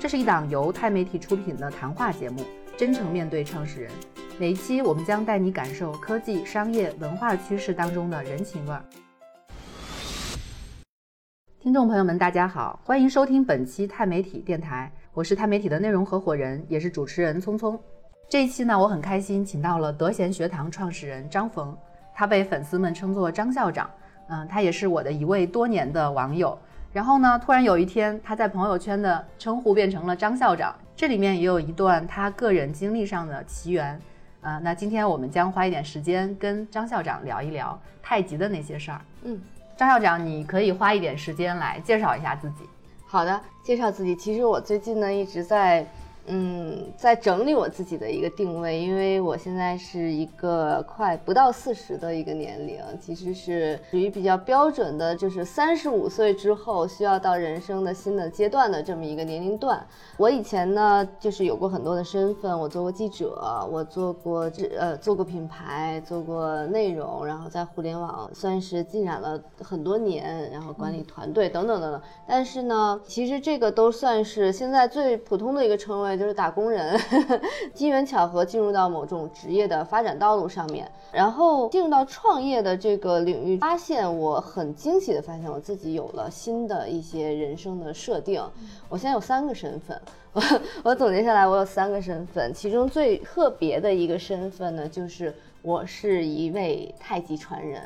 这是一档由钛媒体出品的谈话节目，真诚面对创始人。每一期我们将带你感受科技、商业、文化趋势当中的人情味儿。听众朋友们，大家好，欢迎收听本期钛媒体电台，我是钛媒体的内容合伙人，也是主持人聪聪。这一期呢，我很开心，请到了德贤学堂创始人张冯，他被粉丝们称作张校长。嗯，他也是我的一位多年的网友。然后呢，突然有一天，他在朋友圈的称呼变成了张校长，这里面也有一段他个人经历上的奇缘。啊，那今天我们将花一点时间跟张校长聊一聊太极的那些事儿。嗯，张校长，你可以花一点时间来介绍一下自己。好的，介绍自己。其实我最近呢一直在。嗯，在整理我自己的一个定位，因为我现在是一个快不到四十的一个年龄，其实是属于比较标准的，就是三十五岁之后需要到人生的新的阶段的这么一个年龄段。我以前呢，就是有过很多的身份，我做过记者，我做过这呃做过品牌，做过内容，然后在互联网算是浸染了很多年，然后管理团队等等等等。但是呢，其实这个都算是现在最普通的一个称谓。就是打工人，机缘巧合进入到某种职业的发展道路上面，然后进入到创业的这个领域，发现我很惊喜的发现我自己有了新的一些人生的设定。我现在有三个身份，我我总结下来，我有三个身份，其中最特别的一个身份呢，就是我是一位太极传人。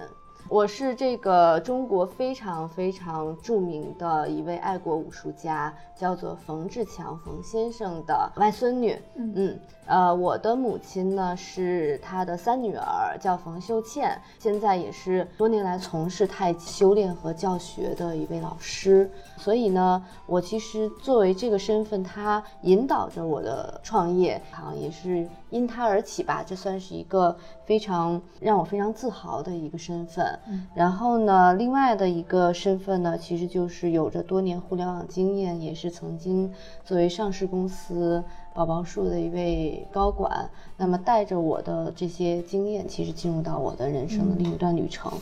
我是这个中国非常非常著名的一位爱国武术家，叫做冯志强冯先生的外孙女。嗯。呃，我的母亲呢是他的三女儿，叫冯秀倩，现在也是多年来从事太极修炼和教学的一位老师。所以呢，我其实作为这个身份，他引导着我的创业，好像也是因他而起吧。这算是一个非常让我非常自豪的一个身份。然后呢，另外的一个身份呢，其实就是有着多年互联网经验，也是曾经作为上市公司。宝宝树的一位高管，那么带着我的这些经验，其实进入到我的人生的另一段旅程。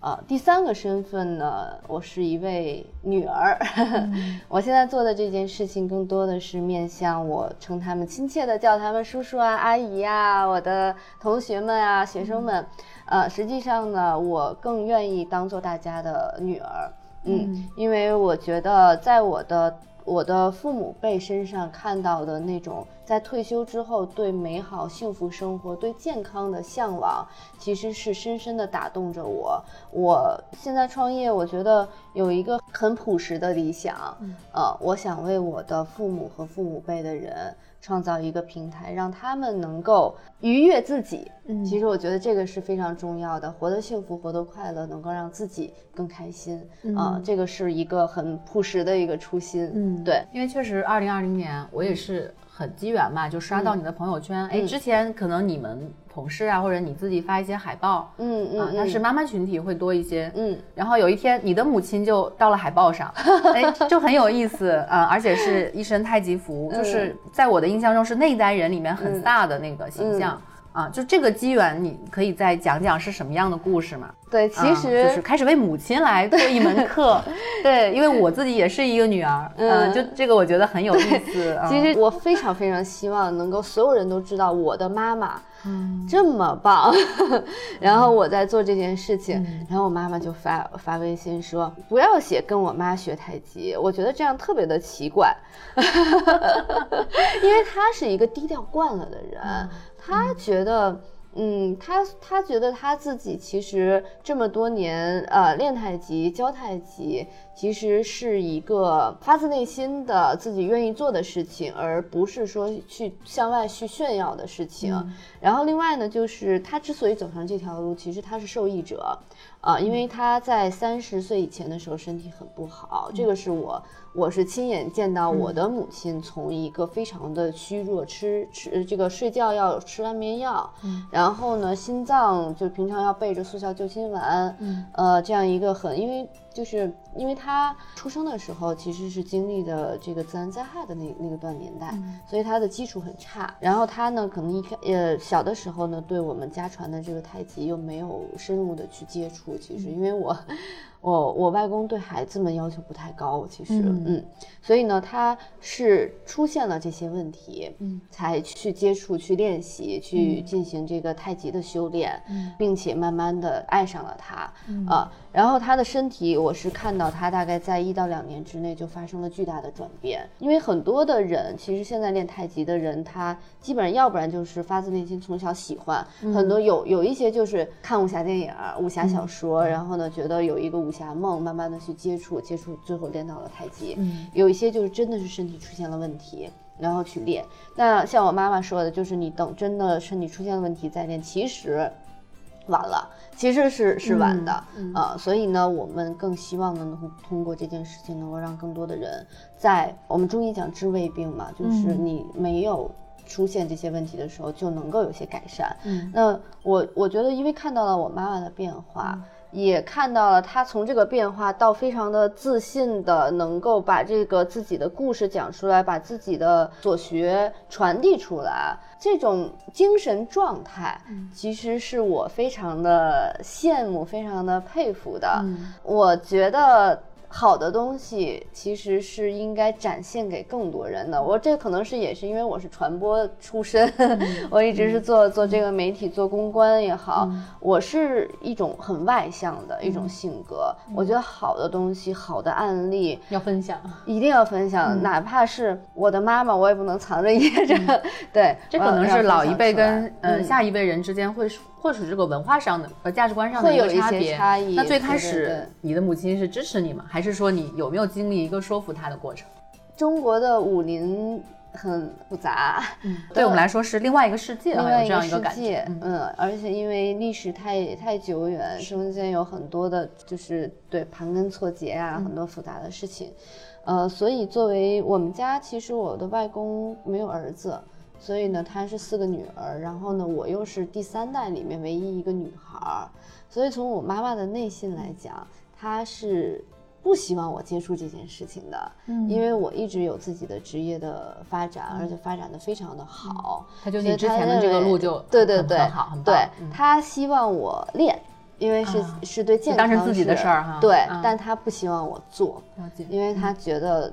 呃，第三个身份呢，我是一位女儿。我现在做的这件事情，更多的是面向我称他们亲切的叫他们叔叔啊、阿姨啊，我的同学们啊、学生们。呃，实际上呢，我更愿意当做大家的女儿。嗯，因为我觉得在我的。我的父母辈身上看到的那种，在退休之后对美好幸福生活、对健康的向往，其实是深深的打动着我。我现在创业，我觉得有一个很朴实的理想，呃，我想为我的父母和父母辈的人。创造一个平台，让他们能够愉悦自己。嗯，其实我觉得这个是非常重要的，活得幸福，活得快乐，能够让自己更开心啊，这个是一个很朴实的一个初心。嗯，对，因为确实，二零二零年我也是很机缘嘛，就刷到你的朋友圈，哎，之前可能你们。同事啊，或者你自己发一些海报，嗯嗯，那是妈妈群体会多一些，嗯。然后有一天，你的母亲就到了海报上，哎，就很有意思啊，而且是一身太极服，就是在我的印象中是那一代人里面很飒的那个形象啊。就这个机缘，你可以再讲讲是什么样的故事吗？对，其实就是开始为母亲来做一门课，对，因为我自己也是一个女儿，嗯，就这个我觉得很有意思。其实我非常非常希望能够所有人都知道我的妈妈。嗯，这么棒，然后我在做这件事情，然后我妈妈就发发微信说不要写跟我妈学太极，我觉得这样特别的奇怪，因为她是一个低调惯了的人，她觉得。嗯，他他觉得他自己其实这么多年，呃，练太极、教太极，其实是一个发自内心的自己愿意做的事情，而不是说去向外去炫耀的事情。然后另外呢，就是他之所以走上这条路，其实他是受益者。啊，因为他在三十岁以前的时候身体很不好，这个是我我是亲眼见到我的母亲从一个非常的虚弱，吃吃这个睡觉要吃安眠药，然后呢心脏就平常要备着速效救心丸，呃这样一个很因为就是因为他出生的时候其实是经历的这个自然灾害的那那个段年代，所以他的基础很差。然后他呢，可能一开呃小的时候呢，对我们家传的这个太极又没有深入的去接触。其实因为我。我我外公对孩子们要求不太高，其实，嗯，所以呢，他是出现了这些问题，嗯，才去接触、去练习、去进行这个太极的修炼，嗯，并且慢慢的爱上了他，啊，然后他的身体，我是看到他大概在一到两年之内就发生了巨大的转变，因为很多的人其实现在练太极的人，他基本上要不然就是发自内心从小喜欢，很多有有一些就是看武侠电影、武侠小说，然后呢觉得有一个武。侠梦，慢慢的去接触，接触，最后练到了太极。嗯，有一些就是真的是身体出现了问题，然后去练。那像我妈妈说的，就是你等真的身体出现了问题再练，其实晚了，其实是是晚的呃。所以呢，我们更希望能通通过这件事情，能够让更多的人在我们中医讲治未病嘛，就是你没有出现这些问题的时候，就能够有些改善。嗯，那我我觉得，因为看到了我妈妈的变化。也看到了他从这个变化到非常的自信的，能够把这个自己的故事讲出来，把自己的所学传递出来，这种精神状态，其实是我非常的羡慕、非常的佩服的。我觉得。好的东西其实是应该展现给更多人的。我这可能是也是因为我是传播出身，我一直是做做这个媒体做公关也好，我是一种很外向的一种性格。我觉得好的东西、好的案例要分享，一定要分享，哪怕是我的妈妈，我也不能藏着掖着。对，这可能是老一辈跟呃下一辈人之间会。或许这个文化上的和价值观上的会有一些差异。那最开始你的母亲是支持你吗？还是说你有没有经历一个说服她的过程？中国的武林很复杂，嗯，对我们来说是另外一个世界，另外一个世界，嗯，而且因为历史太太久远，中间有很多的，就是对盘根错节啊，很多复杂的事情，呃，所以作为我们家，其实我的外公没有儿子。所以呢，她是四个女儿，然后呢，我又是第三代里面唯一一个女孩儿，所以从我妈妈的内心来讲，她是不希望我接触这件事情的，嗯，因为我一直有自己的职业的发展，而且发展的非常的好，她就你之前的这个路就对对对很好很棒，对，她希望我练，因为是是对健康当成自己的事儿哈，对，但她不希望我做，因为她觉得。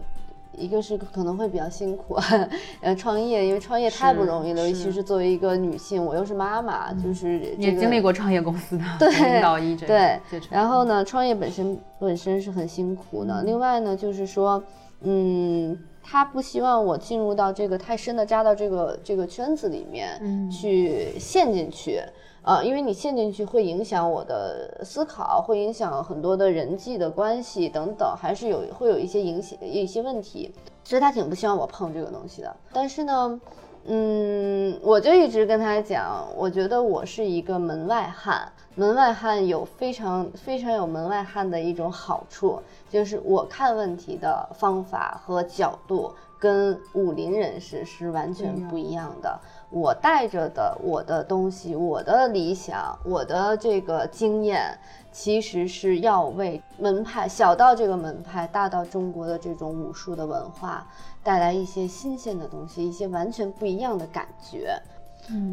一个是可能会比较辛苦，呃，创业，因为创业太不容易了，尤其是作为一个女性，我又是妈妈，就是也经历过创业公司的 领导一对，然后呢，创业本身本身是很辛苦的。另外呢，就是说，嗯，他不希望我进入到这个太深的扎到这个这个圈子里面去陷进去。呃，因为你陷进去会影响我的思考，会影响很多的人际的关系等等，还是有会有一些影响一些问题，所以他挺不希望我碰这个东西的。但是呢，嗯，我就一直跟他讲，我觉得我是一个门外汉，门外汉有非常非常有门外汉的一种好处，就是我看问题的方法和角度跟武林人士是完全不一样的。我带着的我的东西，我的理想，我的这个经验，其实是要为门派小到这个门派，大到中国的这种武术的文化带来一些新鲜的东西，一些完全不一样的感觉。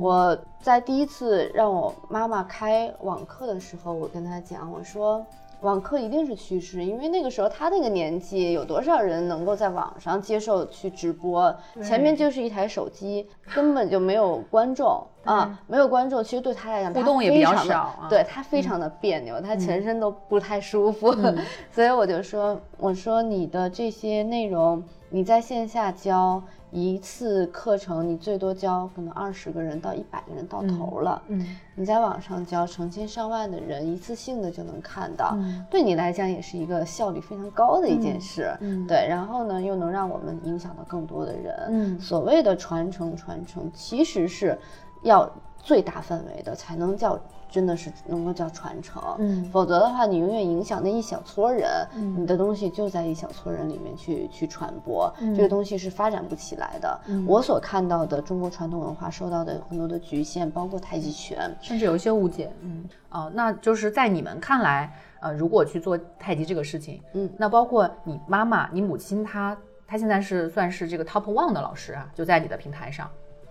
我在第一次让我妈妈开网课的时候，我跟她讲，我说。网课一定是趋势，因为那个时候他那个年纪，有多少人能够在网上接受去直播？前面就是一台手机，根本就没有观众啊，没有观众。其实对他来讲，互动也比较少，对他非常的别扭，他全身都不太舒服。所以我就说，我说你的这些内容，你在线下教。一次课程你最多教可能二十个人到一百个人到头了，嗯，你在网上教成千上万的人一次性的就能看到，对你来讲也是一个效率非常高的一件事，嗯，对，然后呢又能让我们影响到更多的人，嗯，所谓的传承传承其实是要最大范围的，才能叫真的是能够叫传承。嗯否则的话，你永远影响那一小撮人，嗯你的东西就在一小撮人里面去去传播，嗯这个东西是发展不起来的。嗯我所看到的中国传统文化受到的很多的局限，包括太极拳，甚至有一些误解。嗯，哦，那就是在你们看来，呃，如果去做太极这个事情，嗯那包括你妈妈、你母亲她，她现在是算是这个 top one 的老师啊，就在你的平台上。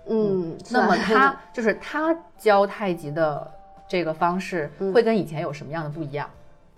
嗯，那么算她就是她教太极的这个方式，嗯会跟以前有什么样的不一样？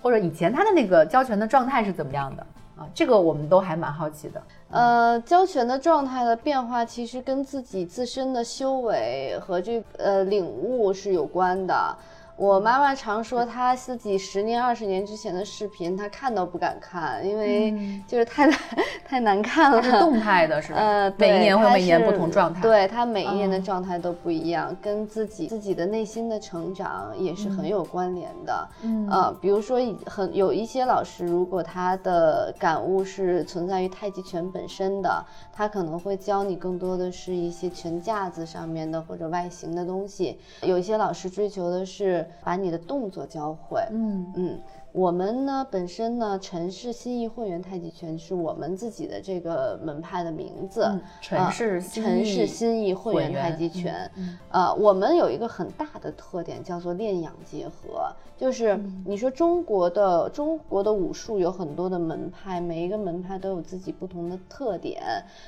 或者以前他的那个交权的状态是怎么样的啊？这个我们都还蛮好奇的。呃，交权的状态的变化，其实跟自己自身的修为和这呃领悟是有关的。我妈妈常说，她自己十年、二十年之前的视频，她看都不敢看，因为就是太难、太难看了。是动态的，是吧？呃，每一年会每一年不同状态。，对她每一年的哦状态都不一样，跟自己自己的内心的成长也是很有关联的。嗯呃，比如说很有一些老师，如果他的感悟是存在于太极拳本身的，他可能会教你更多的是一些拳架子上面的或者外形的东西。有一些老师追求的是把你的动作教会。嗯嗯，我们呢本身呢，陈氏新义混元太极拳是我们自己的这个门派的名字。嗯陈啊氏新陈氏义新义混元太极嗯拳。嗯呃，我们有一个很大的特点，叫做练养结合。就是嗯你说中国的中国的武术有很多的门派，每一个门派都有自己不同的特点。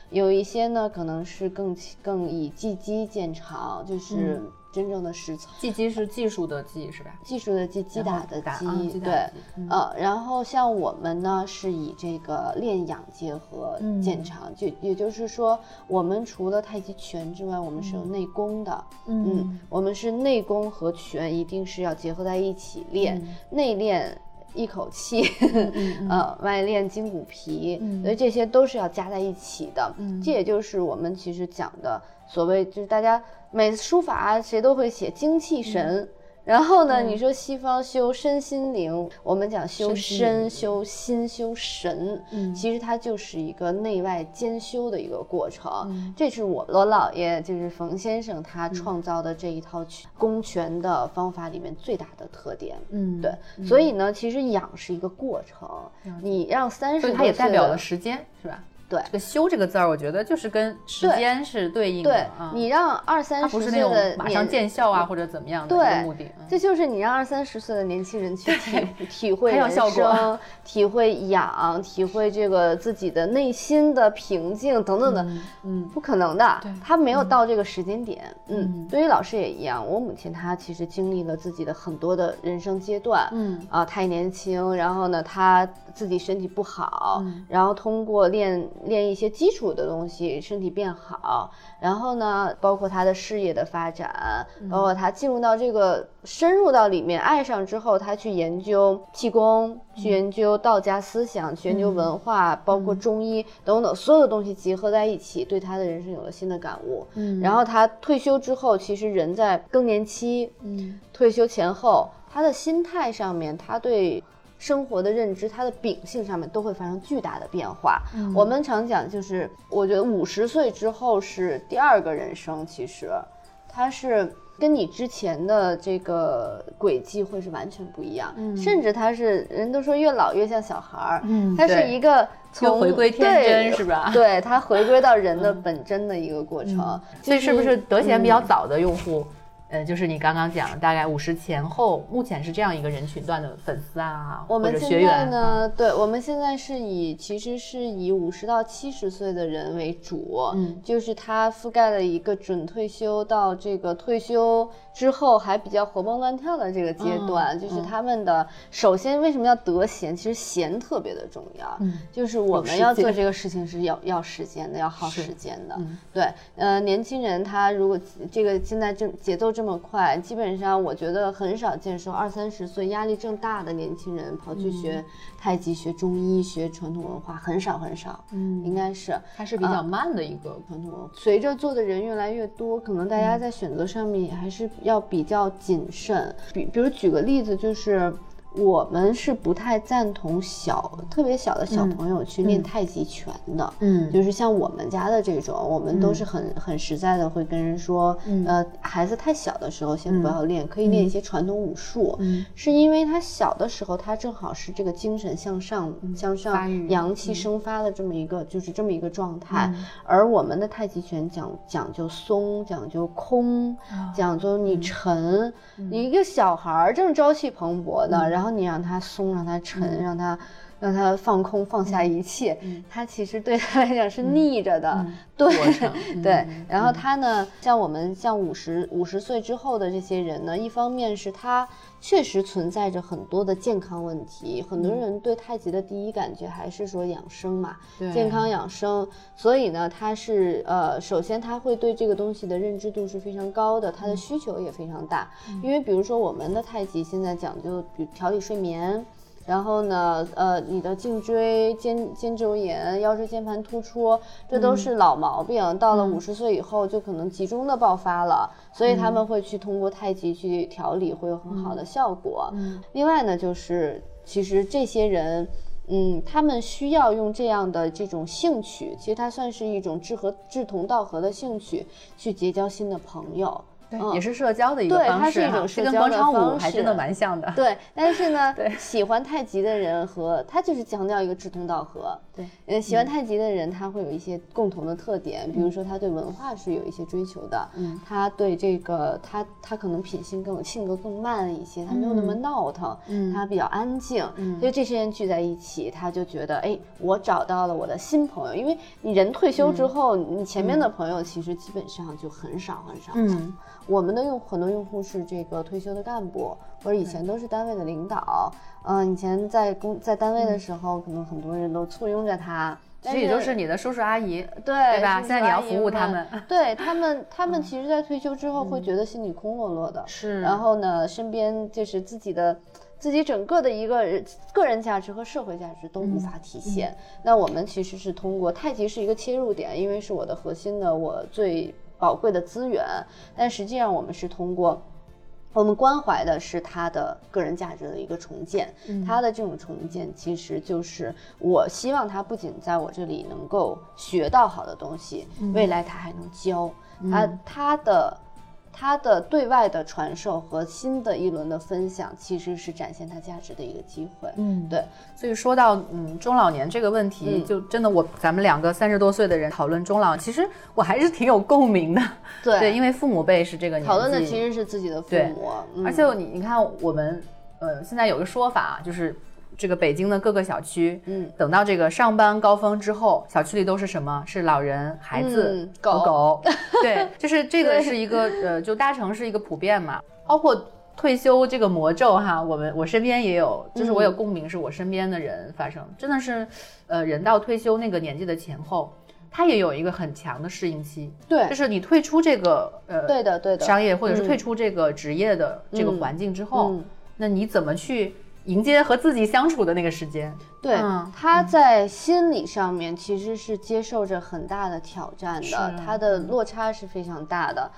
有一些呢，可能是更更以技击见长，就是嗯真正的实操。技击是技术的技是吧？技术的技，击打的打对嗯，呃，然后像我们呢是以这个练养结合嗯见长，就也就是说，我们除了太极拳之外，我们是有内功的，嗯，我们是内功和拳一定是要结合在一起练，嗯内练。一口气，嗯呃，外练筋骨皮，嗯所以这些都是要加在一起的。嗯这也就是我们其实讲的所谓，就是大家每次书法啊谁都会写精气神。然后呢，嗯。你说西方修身心灵，我们讲修身修心、修神，嗯。其实它就是一个内外兼修的一个过程。嗯。这是我罗老爷，就是冯先生他创造的这一套拳攻拳的方法里面最大的特点。嗯。对，所以呢，其实养是一个过程。你让三十，所以它也代表了时间是吧？对这个“修”这个字儿，我觉得就是跟时间是对应的。你让二三十岁的马上见效啊或者怎么样的一个对目的。嗯这就是你让二三十岁的年轻人去体 体会人生，体会养，体会这个自己的内心的平静等等的，嗯不可能的对。他没有到这个时间点。嗯嗯，对于老师也一样，我母亲她其实经历了自己的很多的人生阶段。嗯啊，太年轻，然后呢，她自己身体不好，嗯然后通过练练一些基础的东西，身体变好，然后呢，包括他的事业的发展，包括他进入到这个深入到里面，爱上之后，他去研究气功，去研究道家思想，去研究文化，包括中医等等所有的东西结合在一起，对他的人生有了新的感悟。嗯。然后他退休之后，其实人在更年期，嗯。退休前后，他的心态上面，他对生活的认知，他的秉性上面都会发生巨大的变化。嗯我们常讲，就是我觉得五十岁之后是第二个人生，其实它是跟你之前的这个轨迹会是完全不一样，甚至它是人都说越老越像小孩儿，嗯他是一个从回归天真是吧对它回归到人的本真的一个过程。所以是不是德贤比较嗯早的用户？呃，就是你刚刚讲，大概五十前后，目前是这样一个人群段的粉丝啊，或我们现在呢，对我们现在是以其实是以五十到七十岁的人为主，嗯就是它覆盖了一个准退休到这个退休之后还比较活蹦乱跳的这个阶段，嗯就是他们的首先为什么要得闲？其实闲特别的重要，嗯就是我们要做这个事情是要要时间的，要耗时间的，嗯对，呃，年轻人他如果这个现在这节奏这么快，基本上我觉得很少见说二三十岁压力正大的年轻人跑去嗯学太极、学中医、学传统文化，很少很少，嗯应该是它是比较慢的一个传统文化。随着做的人越来越多，可能大家在选择上面也还是要比较谨慎。比比如举个例子，就是。我们是不太赞同小特别小的小朋友去练太极拳的，嗯。就是像我们家的这种，我们都是很很实在的，会跟人说，嗯。呃，孩子太小的时候先不要练，可以练一些传统武术，嗯。是因为他小的时候他正好是这个精神向上、向上、阳气生发的这么一个，就是这么一个状态，而我们的太极拳讲讲究松，讲究空，啊。讲究你嗯。沉，你一个小孩儿正朝气蓬勃的，然后你让他松，让他沉，让他让他放空，放下一切，他其实对他来讲是逆着的，对对。然后他呢，像我们像五十五十岁之后的这些人呢，一方面是他确实存在着很多的健康问题，很多人对太极的第一感觉还是说养生嘛，健康养生，所以呢，他是呃，首先他会对这个东西的认知度是非常高的，他的需求也非常大。因为比如说我们的太极现在讲究，比如调理睡眠，然后呢，呃，你的颈椎、肩肩周炎、腰椎间盘突出，这都是老毛病，到了五十岁以后就可能集中的爆发了，所以他们会去通过太极去调理，会有很好的效果。另外呢，就是其实这些人。嗯，他们需要用这样的这种兴趣，其实它算是一种志合志同道合的兴趣，去结交新的朋友。对，嗯。也是社交的一个方式哈它是一种这跟广社交的方场舞还真的蛮像的。对，但是呢 对，喜欢太极的人和他就是强调一个志同道合。对，呃，喜欢太极的人，他会有一些共同的特点，比如说他对文化是有一些追求的，嗯，他对这个他他可能品性更性格更慢一些，他没有那么闹腾，嗯他比较安静，嗯。所以这些人聚在一起，他就觉得，哎，我找到了我的新朋友，因为你人退休之后，你前面的朋友其实基本上就很少很少，嗯，我们的用很多用户是这个退休的干部，或者以前都是单位的领导。嗯、以前在工在单位的时候，可能很多人都簇拥着他。其实也就是你的叔叔阿姨，对对吧现在你要服务他们对 他们，他们其实，在退休之后会觉得心里空落落的。是然后呢，身边就是自己的。自己整个的一个人个人价值和社会价值都无法体现。那我们其实是通过太极是一个切入点，因为是我的核心的我最宝贵的资源。但实际上我们是通过。我们关怀的是他的个人价值的一个重建，他的这种重建其实就是我希望他不仅在我这里能够学到好的东西，未来他还能教，他他的他的对外的传授和新的一轮的分享，其实是展现他价值的一个机会。嗯。对，所以说到嗯中老年这个问题，嗯。就真的我咱们两个三十多岁的人讨论中老，其实我还是挺有共鸣的。对对，因为父母辈是这个年纪，讨论的其实是自己的父母，嗯。而且你你看我们呃现在有个说法，就是这个北京的各个小区，嗯，等到这个上班高峰之后，小区里都是什么？是老人、孩子嗯、狗。狗狗。对，就是这个是一个呃，就大城市一个普遍嘛，包括。退休这个魔咒哈，我们我身边也有，就是我有共鸣，是我身边的人发生，真的是，呃，人到退休那个年纪的前后，他也有一个很强的适应期，对。就是你退出这个呃对的对的。商业或者是嗯。退出这个职业的这个嗯。环境之后，嗯。那你怎么去迎接和自己相处的那个时间？对，嗯他在心理上面其实是接受着很大的挑战的，他的落差是非常大的。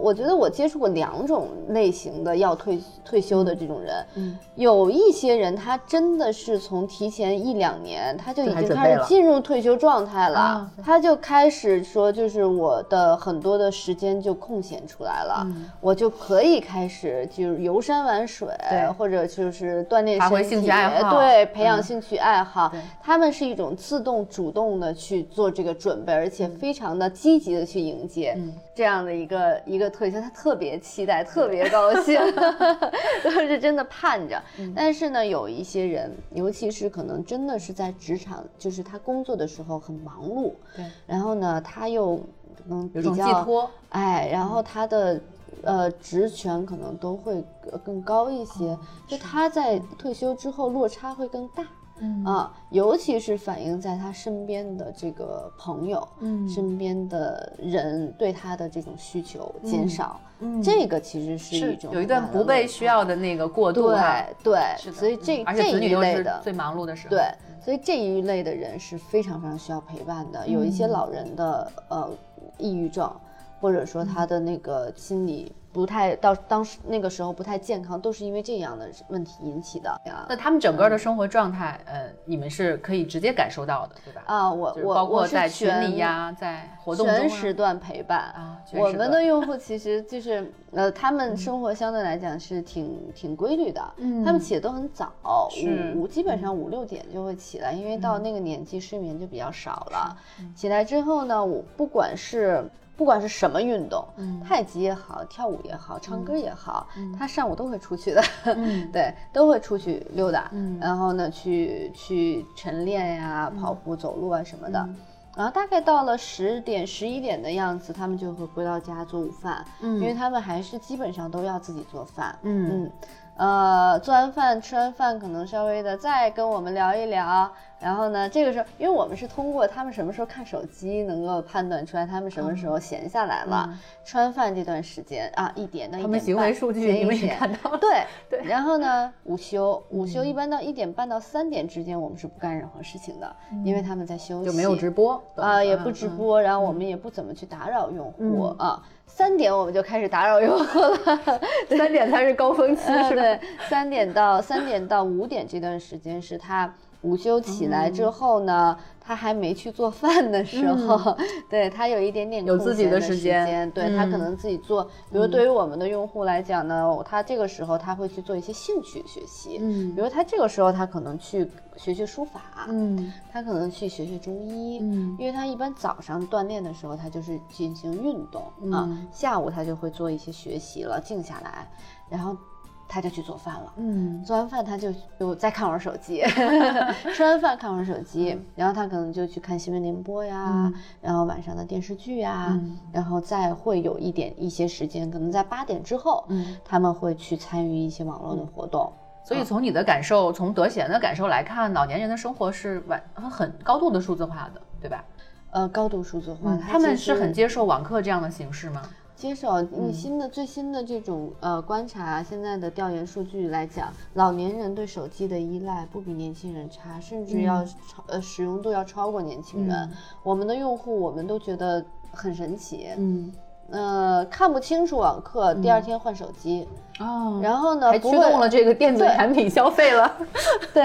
我觉得我接触过两种类型的要退退休的这种人，嗯，有一些人他真的是从提前一两年他就已经开始进入退休状态了，啊他就开始说，就是我的很多的时间就空闲出来了，我就可以开始就是游山玩水对，或者就是锻炼身体兴趣爱好对，培养嗯兴趣爱好对，他们是一种自动主动的去做这个准备，而且非常的积极的去迎接嗯这样的一个一个退休，他特别期待，特别高兴，都是 真的盼着。嗯但是呢，有一些人，尤其是可能真的是在职场，就是他工作的时候很忙碌，对，然后呢，他又可能比较寄托，哎，然后他的呃职权可能都会呃更高一些，就他在退休之后落差会更大。嗯。啊，尤其是反映在他身边的这个朋友，嗯。身边的人对他的这种需求减少，嗯这个其实是是一种有一段不被需要的那个过渡哈，对对，是所以这这一类的最忙碌的时候，对，所以这一类的人是非常非常需要陪伴的。有一些嗯。老人的呃抑郁症，或者说他的那个心理不太到当时那个时候不太健康，都是因为这样的问题引起的。那他们整个的生活状态，呃，你们是可以直接感受到的，对吧？啊，我我包括我是在群里全呀，在活动中啊。全时段陪伴。啊我们的用户其实就是呃，他们生活相对来讲是挺挺规律的，嗯。他们起的都很早，五五基本上五六点就会起来，因为到那个年纪睡眠就比较少了。嗯。起来之后呢，我不管是不管是什么运动，嗯。太极也好，跳舞也好，唱歌也好，他上午都会出去的，对，都会出去溜达，嗯。然后呢，去去晨练呀、跑步、走路啊什么的。然后大概到了十点、十一点的样子，他们就会回到家做午饭，因为他们还是基本上都要自己做饭。嗯。嗯，呃，做完饭、吃完饭，可能稍微的再跟我们聊一聊。然后呢，这个时候，因为我们是通过他们什么时候看手机，能够判断出来他们什么时候闲下来了。吃完饭这段时间啊，一点到一点半，他们行为数据你们也看到了。对 对。然后呢，午休，午休一般到一点半到三点之间，我们是不干任何事情的，因为他们在休息，就没有直播啊、也嗯不直嗯。播，然后我们也不怎么去打扰用户、啊。三点我们就开始打扰用户了，三点才是高峰期，是吧？三点到三点到五点这段时间是他午休起来之后呢，他还没去做饭的时候，对他有一点点空有自己的时间对他可嗯。能自己做。比如对于我们的用户来讲呢，他这个时候他会去做一些兴趣学习，嗯。比如他这个时候他可能去学学书法，嗯他可能去学学中医，嗯。因为他一般早上锻炼的时候，他就是进行运动、啊嗯，下午他就会做一些学习了，静下来，然后他就去做饭了。嗯做完饭他就就再看会儿手机，吃完饭看会儿手机，然后他可能就去看新闻联播呀，嗯然后晚上的电视剧呀，嗯然后再会有一点一些时间，可能在八点之后，嗯他们会去参与一些网络的活动。所以从你的感受，从德贤的感受来看，老年人的生活是完很高度的数字化的，对吧？呃，高度数字化，嗯他们是很接受网课这样的形式吗？接受你新的、最新的这种呃观察，现在的调研数据来讲，老年人对手机的依赖不比年轻人差，甚至要超、呃使用度要超过年轻人。我们的用户我们都觉得很神奇，嗯。呃，看不清楚网课，第二天换手机，哦，然后呢还驱不会动了这个电子产品消费了。对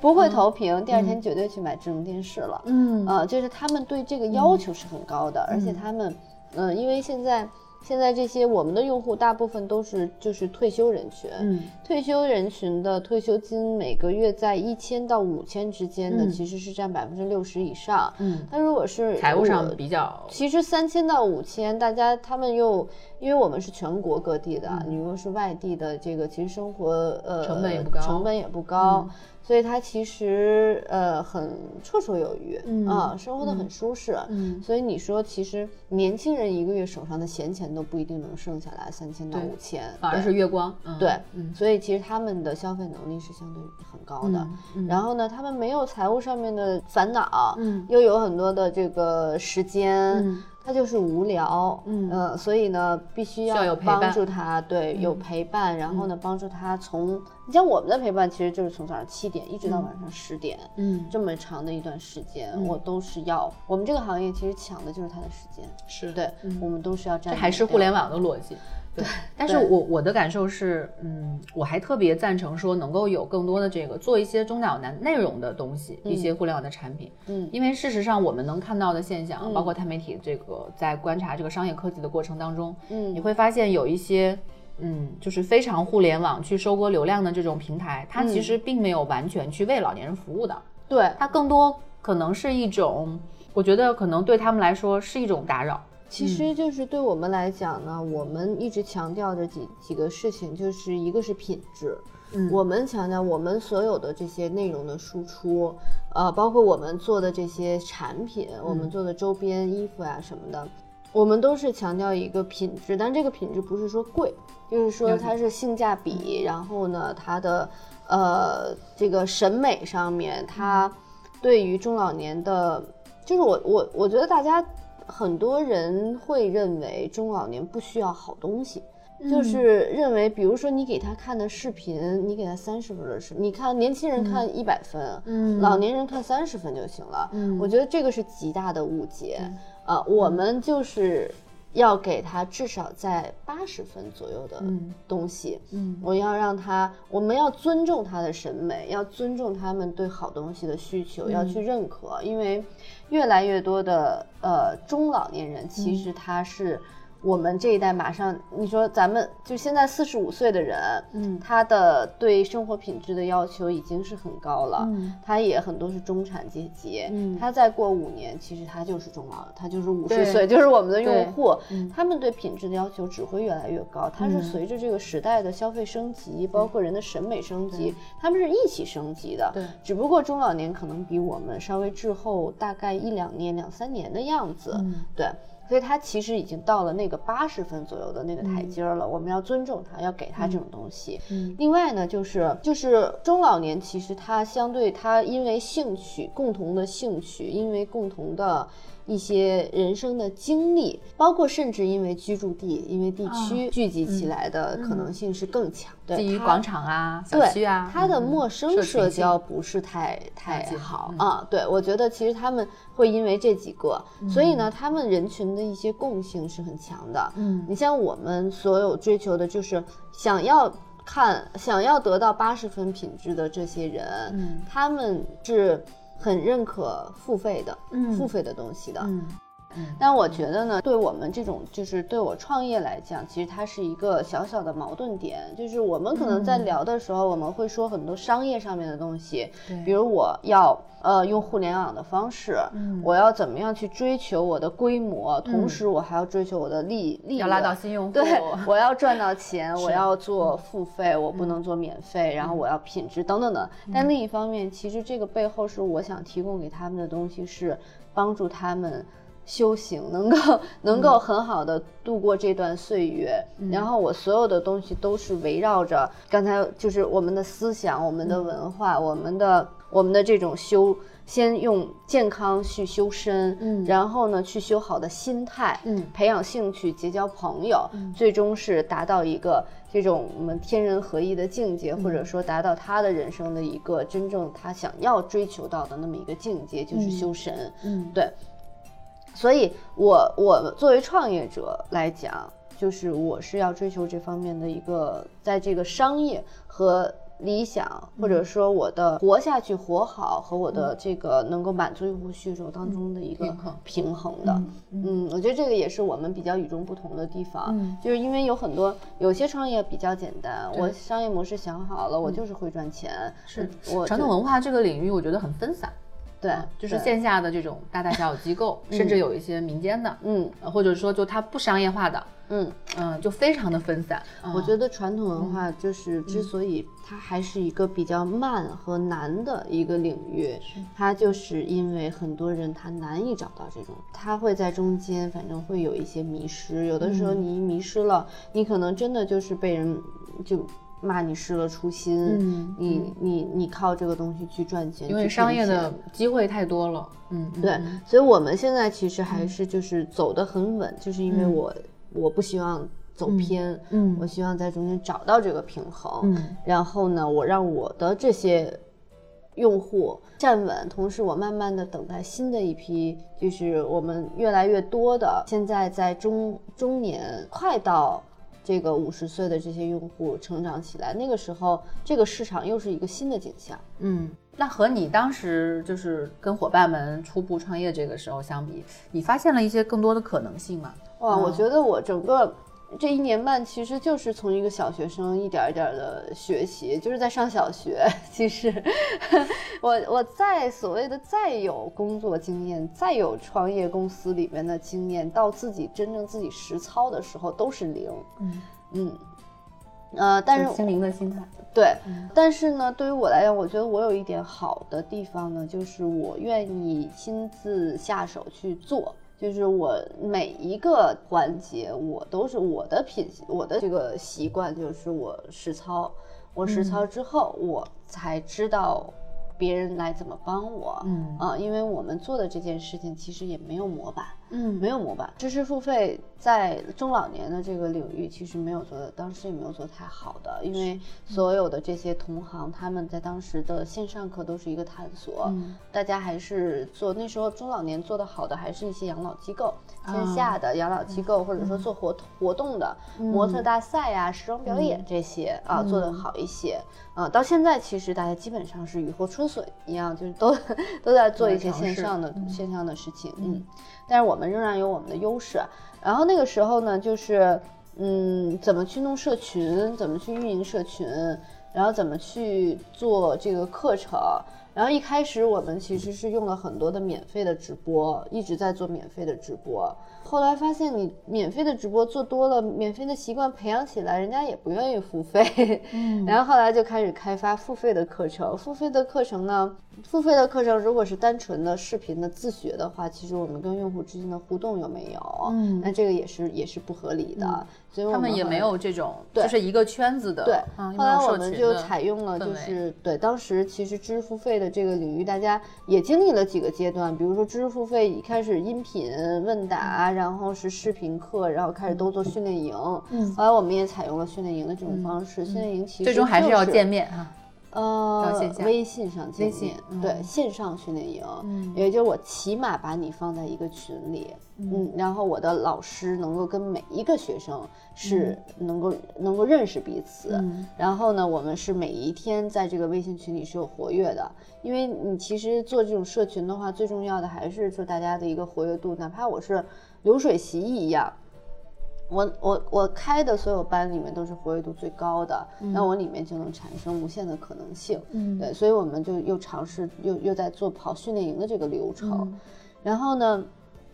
不会投屏，第二天绝对去买智能电视了。嗯。呃，就是他们对这个要求是很高的，而且他们，嗯、因为现在现在这些我们的用户大部分都是就是退休人群，嗯。退休人群的退休金每个月在一千到五千之间的，嗯。其实是占百分之六十以上。嗯，但如果是财务上我比较其实三千到五千，大家他们又因为我们是全国各地的，你如果是外地的，这个其实生活呃嗯成本也不高成本也不高，所以他其实呃很绰绰有余、嗯啊，生活的很舒适。嗯所以你说，其实年轻人一个月手上的闲钱都不一定能剩下来三千到五千，反而对是月光。嗯对，嗯所以其实他们的消费能力是相对很高的。然后呢，他们没有财务上面的烦恼，嗯又有很多的这个时间，嗯他就是无聊，嗯呃所以呢，必须要帮助他，对，有陪伴，然后呢，帮助他从，你像我们的陪伴，其实就是从早上七点一直到晚上十点，嗯，这么长的一段时间，我都是要，我们这个行业其实抢的就是他的时间，是对，我们都是要占，这还是互联网的逻辑。对，但是我我的感受是，嗯，我还特别赞成说能够有更多的这个做一些中脑男内容的东西，一些互联网的产品，嗯。因为事实上我们能看到的现象，包括钛媒体这个在观察这个商业科技的过程当中，嗯。你会发现有一些。嗯，就是非常互联网去收割流量的这种平台，它其实并没有完全去为老年人服务的，对，它更多可能是一种，我觉得可能对他们来说是一种打扰。其实就是对我们来讲呢，我们一直强调的几几个事情，就是一个是品质。嗯。我们强调我们所有的这些内容的输出，呃，包括我们做的这些产品，我们做的周边衣服呀、什么的，我们都是强调一个品质，但这个品质不是说贵，就是说它是性价比，然后呢，它的呃这个审美上面，它对于中老年的，就是我我我觉得大家很多人会认为中老年不需要好东西。就是认为，比如说你给他看的视频，你给他三十分的视，你看年轻人看一百分，嗯老年人看三十分就行了。嗯我觉得这个是极大的误解。呃，我们就是要给他至少在八十分左右的东西。嗯，我要让他，我们要尊重他的审美，要尊重他们对好东西的需求，要去认可，因为越来越多的呃中老年人其实他是。我们这一代马上，你说咱们就现在四十五岁的人，嗯，他的对生活品质的要求已经是很高了，嗯，他也很多是中产阶级，嗯，他再过五年，其实他就是中老，他就是五十岁，就是我们的用户，他们对品质的要求只会越来越高，它是随着这个时代的消费升级，包括人的审美升级，他们是一起升级的，对，只不过中老年可能比我们稍微滞后大概一两年、两三年的样子，对。所以他其实已经到了那个八十分左右的那个台阶了，我们要尊重他，要给他这种东西。嗯，另外呢，就是就是中老年，其实他相对他因为兴趣共同的兴趣，因为共同的。一些人生的经历，包括甚至因为居住地、因为地区聚集起来的可能性是更强。基于广场啊、小区啊，他的陌生社交不是太太好啊。对，我觉得其实他们会因为这几个，所以呢，他们人群的一些共性是很强的。嗯，你像我们所有追求的就是想要看、想要得到八十分品质的这些人，嗯，他们是。很认可付费的，嗯，付费的东西的，嗯，但我觉得呢，对我们这种就是对我创业来讲，其实它是一个小小的矛盾点，就是我们可能在聊的时候，我们会说很多商业上面的东西，比如我要。呃，用互联网的方式，我要怎么样去追求我的规模？同时，我还要追求我的利利要拉到新用户。对，我要赚到钱，我要做付费，我不能做免费。然后我要品质等等的。但另一方面，其实这个背后是我想提供给他们的东西，是帮助他们修行，能够能够很好的度过这段岁月。然后我所有的东西都是围绕着刚才就是我们的思想、我们的文化、我们的。我们的这种修，先用健康去修身，嗯，然后呢，去修好的心态，嗯，培养兴趣，结交朋友，最终是达到一个这种我们天人合一的境界，或者说达到他的人生的一个真正他想要追求到的那么一个境界，就是修神，嗯，对。所以，我我作为创业者来讲，就是我是要追求这方面的一个，在这个商业和。理想，或者说我的活下去、活好和我的这个能够满足用户需求当中的一个平衡的，嗯，我觉得这个也是我们比较与众不同的地方，就是因为有很多有些创业比较简单，我商业模式想好了，我就是会赚钱。是。我传统文化这个领域，我觉得很分散。对，就是线下的这种大大小小机构，甚至有一些民间的，嗯，或者说就它不商业化的，嗯。嗯，就非常的分散。我觉得传统文化就是之所以它还是一个比较慢和难的一个领域，它就是因为很多人他难以找到这种，他会在中间反正会有一些迷失，有的时候你一迷失了，你可能真的就是被人就。骂你失了初心，嗯，你你你靠这个东西去赚钱，因为商业的机会太多了，嗯，对，所以我们现在其实还是就是走得很稳，就是因为我我不希望走偏，嗯，我希望在中间找到这个平衡，嗯，然后呢，我让我的这些用户站稳，同时我慢慢的等待新的一批，就是我们越来越多的现在在中中年快到。这个五十岁的这些用户成长起来，那个时候这个市场又是一个新的景象。嗯，那和你当时就是跟伙伴们初步创业这个时候相比，你发现了一些更多的可能性吗？哇，我觉得我整个。这一年半其实就是从一个小学生一点一点的学习，就是在上小学。其实，我我在所谓的再有工作经验，再有创业公司里面的经验，到自己真正自己实操的时候都是零。嗯嗯，呃，但是清零的心态。对，但是呢，对于我来讲，我觉得我有一点好的地方呢，就是我愿意亲自下手去做。就是我每一个环节，我都是我的品，我的这个习惯就是我实操，我实操之后，我才知道。别人来怎么帮我，嗯啊，因为我们做的这件事情其实也没有模板，嗯没有模板，知识付费在中老年的这个领域其实没有做的，当时也没有做太好的，因为所有的这些同行他们在当时的线上课都是一个探索，嗯。大家还是做那时候中老年做得好的还是一些养老机构，啊线下的养老机构或者说做活活动的。模特大赛呀、时装表演这些啊做得好一些，啊，到现在其实大家基本上是雨后春笋一样，就是都 都在做一些线上的线上的事情，嗯，但是我们仍然有我们的优势。然后那个时候呢，就是嗯，怎么去弄社群，怎么去运营社群，然后怎么去做这个课程。然后一开始我们其实是用了很多的免费的直播，一直在做免费的直播。后来发现你免费的直播做多了，免费的习惯培养起来，人家也不愿意付费。嗯，然后后来就开始开发付费的课程。付费的课程呢，付费的课程如果是单纯的视频的自学的话，其实我们跟用户之间的互动有没有？嗯那这个也是也是不合理的。所以我他们也没有这种，就是一个圈子的，对，嗯，后来我们就采用了，就是对当时其实知识付费的这个领域，大家也经历了几个阶段，比如说知识付费一开始音频问答，然后是视频课，然后开始都做训练营，嗯。后来我们也采用了训练营的这种方式，训练营其实最终还是要见面哈。呃微信上见微信对，线上训练营，嗯。也就是我起码把你放在一个群里，嗯，然后我的老师能够跟每一个学生是能够、能够认识彼此，嗯。然后呢，我们是每一天在这个微信群里是有活跃的，因为你其实做这种社群的话，最重要的还是说大家的一个活跃度，哪怕我是流水席一样。我我我开的所有班里面都是活跃度最高的，那我里面就能产生无限的可能性。嗯对，所以我们就又尝试又又在做跑训练营的这个流程，嗯然后呢，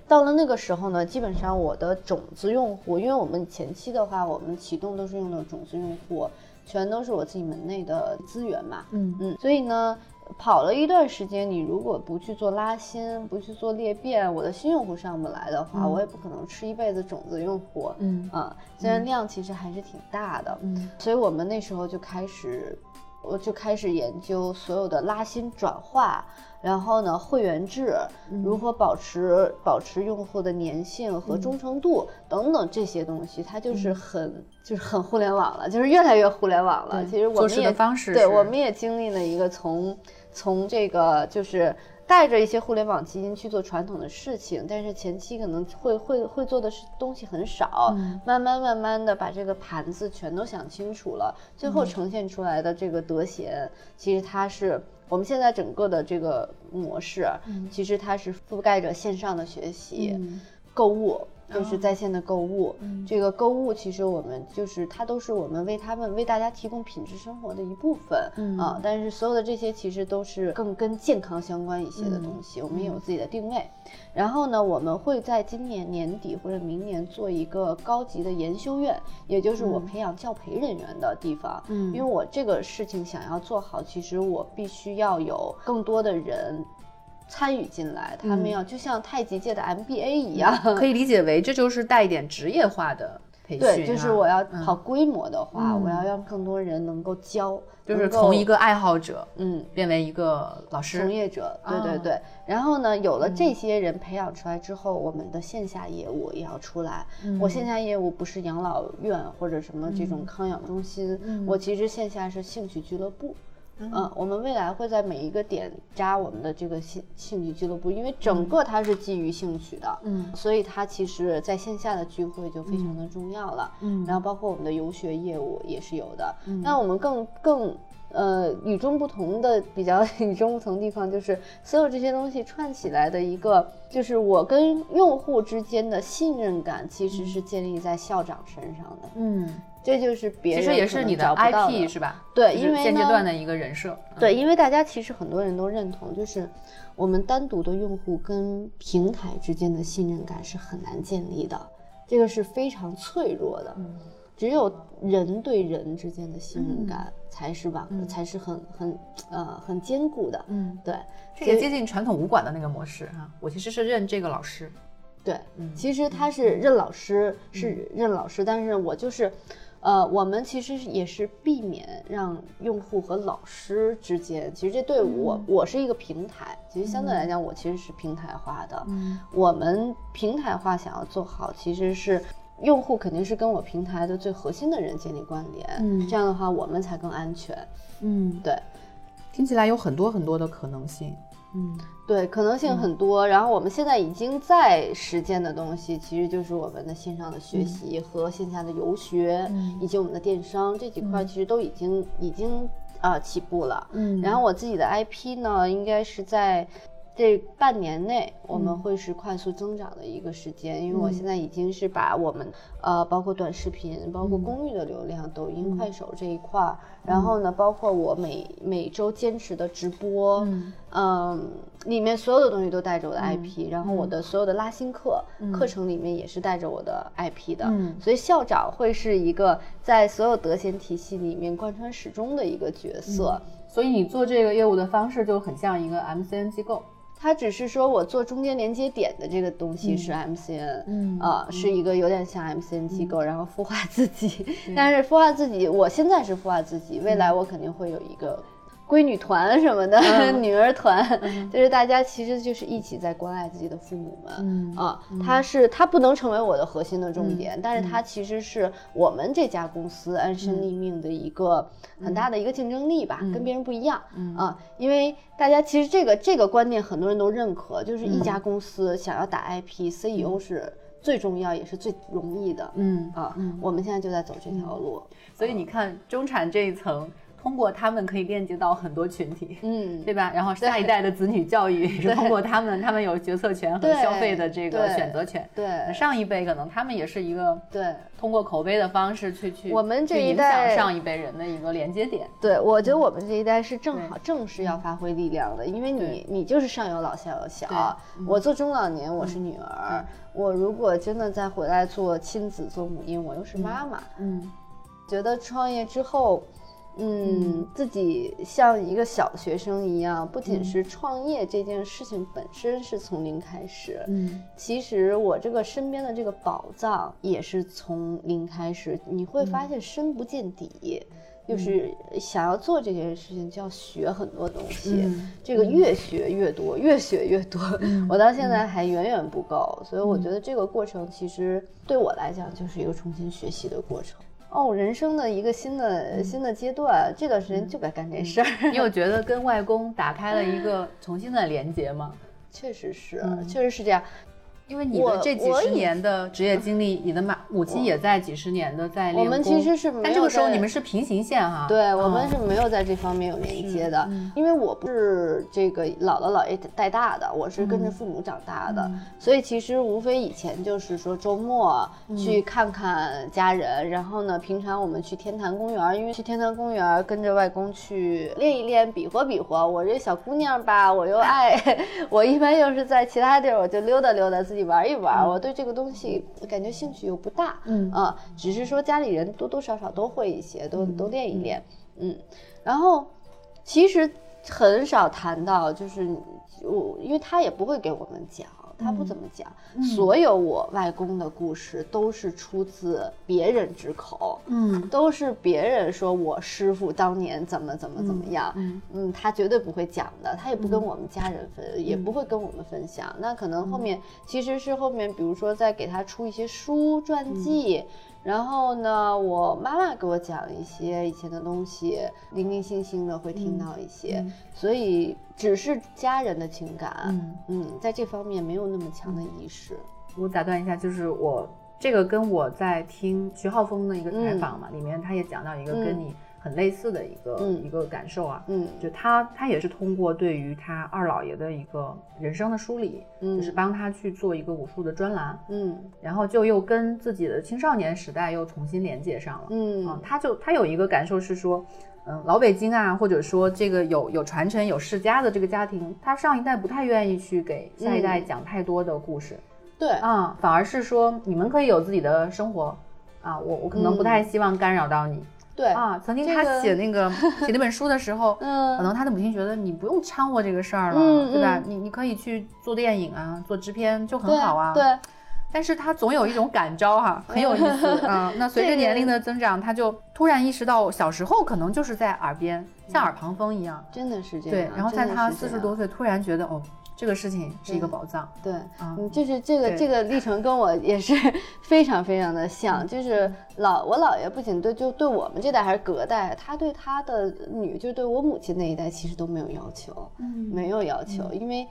到了那个时候呢，基本上我的种子用户，因为我们前期的话，我们启动都是用的种子用户，全都是我自己门内的资源嘛，嗯嗯，所以呢。跑了一段时间，你如果不去做拉新，不去做裂变，我的新用户上不来的话，我也不可能吃一辈子种子用户。嗯。啊，虽然量其实还是挺大的，嗯。所以我们那时候就开始，我就开始研究所有的拉新转化，然后呢，会员制如何保持保持用户的粘性和忠诚度等等这些东西，它就是很就是很互联网了，就是越来越互联网了。其实我做事们也的方式对我们也经历了一个从从这个就是。带着一些互联网基因去做传统的事情，但是前期可能会会会做的是东西很少，嗯慢慢慢慢的把这个盘子全都想清楚了，最嗯后呈现出来的这个德贤，其实它是我们现在整个的这个模式，其实它是覆盖着线上的学习、嗯购物。就是在线的购物，嗯这个购物其实我们就是它都是我们为他们为大家提供品质生活的一部分、嗯啊，但是所有的这些其实都是更跟健康相关一些的东西，我们也有自己的定位。然后呢，我们会在今年年底或者明年做一个高级的研修院，也就是我培养教培人员的地方。嗯因为我这个事情想要做好，其实我必须要有更多的人。参与进来，他们要就像太极界的 MBA 一样，可以理解为这就是带一点职业化的培训、啊，对，就是我要嗯。跑规模的话，嗯。我要让更多人能够教，就是从一个爱好者嗯。变为一个老师。从，业者，对对哦对。然后呢，有了这些人培养出来之后，我们的线下业务也要出来。嗯。我线下业务不是养老院或者什么这种康养中心，嗯。我其实线下是兴趣俱乐部。嗯，我们未来会在每一个点扎我们的这个兴兴趣俱乐部，因为整个它是基于兴趣的，嗯所以它其实在线下的聚会就非常的重要了。嗯然后包括我们的游学业务也是有的。那我们更更呃与众不同的比较与众不同的地方，就是所有这些东西串起来的一个，就是我跟用户之间的信任感，其实是建立在校长身上的。嗯，这就是别人其实也是你的 IP 是吧？对因为现阶段的一个人设，对，因为大家其实很多人都认同，就是我们单独的用户跟平台之间的信任感是很难建立的，这个是非常脆弱的。嗯只有人对人之间的信任感才是吧，才是很很呃很坚固的。嗯，对，这也接近传统武馆的那个模式哈。我其实是认这个老师，对，嗯其实他是认老师，是认老师，但是我就是，呃，我们其实也是避免让用户和老师之间，其实这对我，我是一个平台，其实相对来讲，我其实是平台化的。嗯我们平台化想要做好，其实是用户肯定是跟我平台的最核心的人建立关联，嗯这样的话我们才更安全。嗯，对听起来有很多很多的可能性。嗯。对，可能性很多。然后我们现在已经在实践的东西，其实就是我们的线上的学习和线下的游学，嗯。以及我们的电商这几块，其实都已经已经啊、起步了。嗯。然后我自己的 IP 呢，应该是在这半年内，我们会是快速增长的一个时间，因为我现在已经是把我们呃，包括短视频，包括公寓的流量，抖音、快手这一块儿，然后呢，包括我每每周坚持的直播，嗯。里面所有的东西都带着我的 IP，、然后我的所有的拉新课、课程里面也是带着我的 IP 的，嗯。所以校长会是一个在所有德贤体系里面贯穿始终的一个角色。所以你做这个业务的方式就很像一个 MCN 机构。它只是说我做中间连接点的这个东西是 MCN，嗯。啊、是一个有点像 MCN 机构，然后孵化自己。但是孵化自己，我现在是孵化自己，未来我肯定会有一个闺女团什么的，嗯。女儿团，就是大家其实就是一起在关爱自己的父母们。嗯啊，它是它不能成为我的核心的重点，但是它其实是我们这家公司安身立命的一个很大的一个竞争力吧，跟别人不一样。啊，因为大家其实这个这个观念很多人都认可，就是一家公司想要打 IP，CEO 是最重要也是最容易的。嗯啊，我们现在就在走这条路。所以你看中产这一层，通过他们可以链接到很多群体。嗯，对吧？然后下一代的子女教育也是通过他们，他们有决策权和消费的这个选择权。对上一辈可能他们也是一个对。通过口碑的方式去去我们这影一代响上一辈人的一个连接点。对，我觉得我们这一代是正好正是要发挥力量的，因为你你就是上有老下有小对。我做中老年，我是女儿，我如果真的再回来做亲子做母婴，我又是妈妈。嗯觉得创业之后。嗯，自己像一个小学生一样，不仅是创业这件事情本身是从零开始，嗯其实我这个身边的这个宝藏也是从零开始，你会发现深不见底。就是想要做这件事情，就要学很多东西。嗯这个越学越多，越学越多。我到现在还远远不够，所以我觉得这个过程其实对我来讲就是一个重新学习的过程。哦，人生的一个新的、新的阶段，这段时间就该干这事儿。你有 觉得跟外公打开了一个重新的连接吗？确实是，嗯确实是这样。因为你的这几十年的职业经历，你的妈母亲也在几十年的在练我们其实是没但这个时候你们是平行线哈。对我们嗯是没有在这方面有连接的，因为我不是这个姥姥姥爷带大的，我是跟着父母长大的，所以其实无非以前就是说周末去看看家人，然后呢，平常我们去天坛公园，因为去天坛公园跟着外公去练一练，比划比划。我这小姑娘吧，我又爱，我一般又是在其他地儿我就溜达溜达，自己玩一玩。我对这个东西感觉兴趣又不大，嗯。啊，只是说家里人多多少少都会一些，都都练一练，嗯，然后其实很少谈到，就是我，因为他也不会给我们讲，他不怎么讲，所有我外公的故事都是出自别人之口，嗯都是别人说我师傅当年怎么怎么怎么样，嗯嗯，他绝对不会讲的，他也不跟我们家人分，也不会跟我们分享。那可能后面、其实是后面，比如说再给他出一些书传记。然后呢，我妈妈给我讲一些以前的东西，零零星星的会听到一些，所以只是家人的情感，嗯。嗯，在这方面没有那么强的意识。我打断一下，就是我这个跟我在听徐浩峰的一个采访嘛，里面他也讲到一个跟你很类似的一个、嗯。一个感受啊，嗯。就他他也是通过对于他二姥爷的一个人生的梳理，嗯。就是帮他去做一个武术的专栏，嗯。然后就又跟自己的青少年时代又重新连接上了。嗯。嗯，他就他有一个感受是说，嗯，老北京啊，或者说这个有有传承有世家的这个家庭，他上一代不太愿意去给下一代嗯。讲太多的故事，对，啊、反而是说你们可以有自己的生活，啊，我我可能不太希望干扰到你、对，啊。曾经他写那个 写那本书的时候，嗯可嗯能他的母亲觉得你不用掺和这个事儿了，嗯对吧？嗯你你可以去做电影啊，做制片就很好啊。对，但是他总有一种感召哈，很有意思啊。那随着年龄的增长，他就突然意识到小时候可能就是在耳边，像耳旁风一样，真的是这样。对，然后在他四十多岁，突然觉得哦。这个事情是一个宝藏，对，嗯，就是这个这个历程跟我也是 非常非常的像，就是老我姥爷不仅对就对我们这代还是隔代，他对他的女，就对我母亲那一代其实都没有要求，嗯，没有要求，因为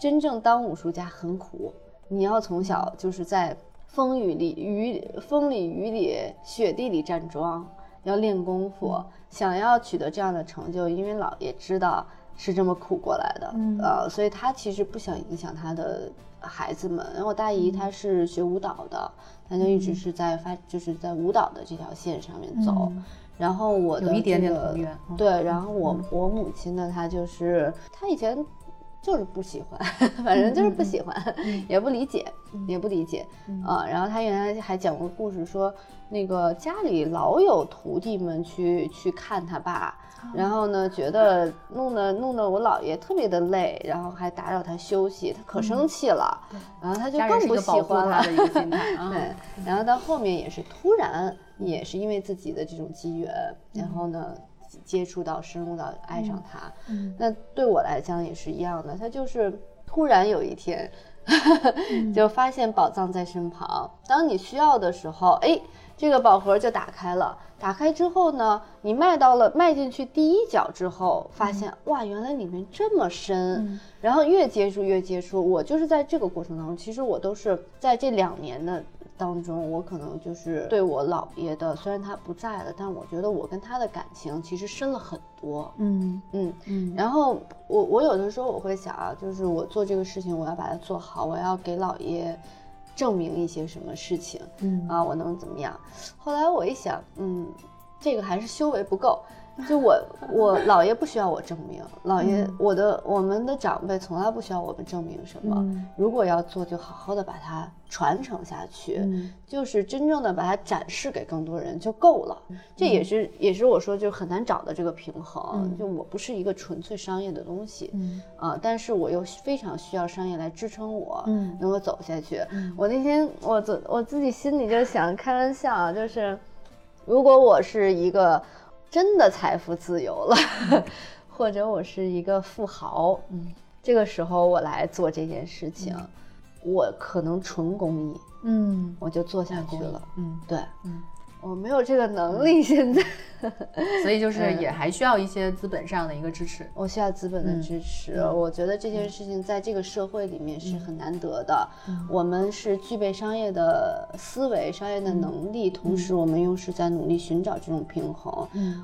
真正当武术家很苦，你要从小就是在风雨里雨风里雨里雪地里站桩，要练功夫，想要取得这样的成就，因为姥爷知道。是这么苦过来的，呃，所以他其实不想影响他的孩子们。然后我大姨她是学舞蹈的，她就一直是在发，就是在舞蹈的这条线上面走。然后我的这个对，然后我我母亲呢，她就是她以前就是不喜欢，反正就是不喜欢，也不理解，也不理解啊。然后他原来还讲过故事，说那个家里老有徒弟们去去看他爸。然后呢，觉得弄得弄得我姥爷特别的累，然后还打扰他休息，他可生气了。然后他就更不喜欢了。对，然后到后面也是突然，也是因为自己的这种机缘，然后呢接触到、深入到、爱上他。那对我来讲也是一样的，他就是突然有一天，就发现宝藏在身旁。当你需要的时候，哎。这个宝盒就打开了，打开之后呢，你迈到了迈进去第一脚之后，发现哇，原来里面这么深，然后越接触越接触。我就是在这个过程当中，其实我都是在这两年的当中，我可能就是对我姥爷的，虽然他不在了，但我觉得我跟他的感情其实深了很多。嗯嗯嗯。然后我我有的时候我会想啊，就是我做这个事情，我要把它做好，我要给姥爷。证明一些什么事情，嗯啊，我能怎么样？后来我一想，嗯，这个还是修为不够。就我，我姥爷不需要我证明，姥爷，我的我们的长辈从来不需要我们证明什么。如果要做，就好好的把它传承下去，就是真正的把它展示给更多人就够了。这也是也是我说就很难找的这个平衡。就我不是一个纯粹商业的东西，啊，但是我又非常需要商业来支撑我，能够走下去。我那天我自我自己心里就想开玩笑，就是如果我是一个。真的财富自由了，或者我是一个富豪，嗯，这个时候我来做这件事情，我可能纯公益，嗯，我就做下去了，嗯，对，嗯。我没有这个能力，现在，所以就 是也还需要一些资本上的一个支持。我需要资本的支持。我觉得这件事情在这个社会里面是很难得的。我们是具备商业的思维、商业的能力，同时我们又是在努力寻找这种平衡。嗯，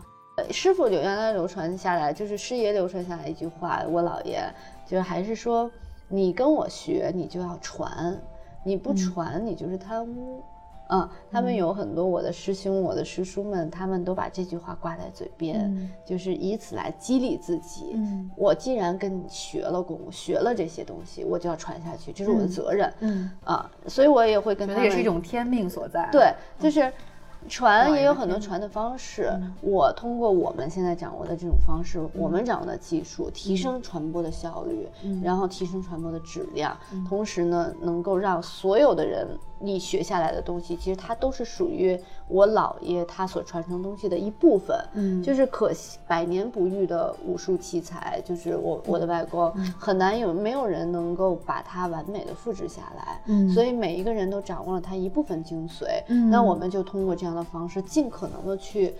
师傅就原来流传下来，就是师爷流传下来一句话，我姥爷就是还是说，你跟我学，你就要传，你不传，你就是贪污。嗯，他们有很多我的师兄、我的师叔们，他们都把这句话挂在嘴边，就是以此来激励自己。嗯，我既然跟你学了功，学了这些东西，我就要传下去，这是我的责任。嗯啊，所以我也会跟他们，也是一种天命所在。对，就是。传也有很多传的方式，我通过我们现在掌握的这种方式，我们掌握的技术，提升传播的效率，然后提升传播的质量，同时呢，能够让所有的人你学下来的东西，其实它都是属于我姥爷他所传承东西的一部分，嗯，就是可惜百年不遇的武术奇才，就是我我的外公，很难有没有人能够把它完美的复制下来，嗯，所以每一个人都掌握了他一部分精髓，嗯，那我们就通过这样。的方式，尽可能的去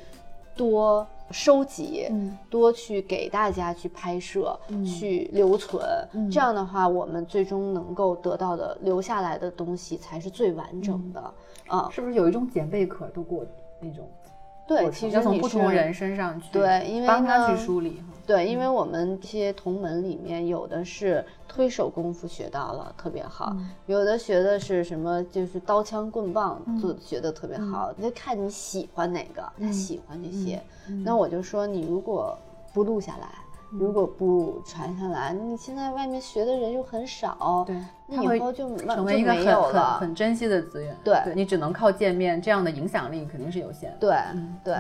多收集，多去给大家去拍摄，去留存。这样的话，我们最终能够得到的留下来的东西才是最完整的。啊，是不是有一种捡贝壳的过那种？对，其实从不同人身上去对，因为帮他去梳理。对，因为我们这些同门里面有的是推手功夫学到了特别好，有的学的是什么，就是刀枪棍棒做学的特别好，那看你喜欢哪个，他喜欢这些。那我就说，你如果不录下来。如果不传下来，你现在外面学的人又很少，对，那以后就成为一个很很很珍惜的资源。对，你只能靠见面，这样的影响力肯定是有限。对对，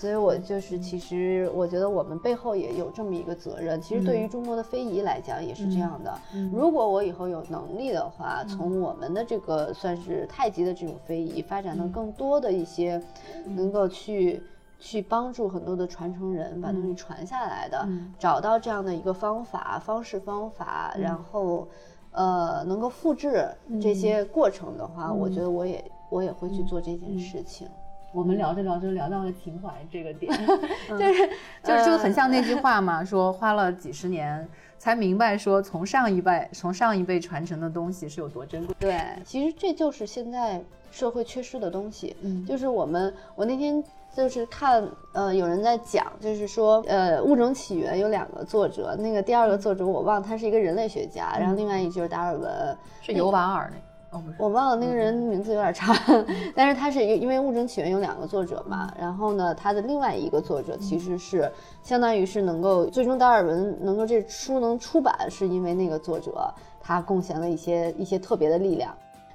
所以我就是其实我觉得我们背后也有这么一个责任。其实对于中国的非遗来讲也是这样的。如果我以后有能力的话，从我们的这个算是太极的这种非遗发展到更多的一些，能够去去帮助很多的传承人把东西传下来的，找到这样的一个方法、方式、方法，然后。呃，能够复制这些过程的话，我觉得我也我也会去做这件事情。我们聊着聊着聊到了情怀这个点，就是就是就很像那句话嘛，说花了几十年才明白，说从上一辈从上一辈传承的东西是有多珍贵。对，其实这就是现在社会缺失的东西。嗯，就是我们我那天。就是看，呃，有人在讲，就是说，呃，《物种起源》有两个作者，那个第二个作者我忘，他是一个人类学家，然后另外一就是达尔文，是尤瓦尔那，哦，我忘了那个人名字有点长，但是他是，因为《物种起源》有两个作者嘛，然后呢，他的另外一个作者其实是相当于是能够最终达尔文能够这书能出版，是因为那个作者他贡献了一些一些特别的力量。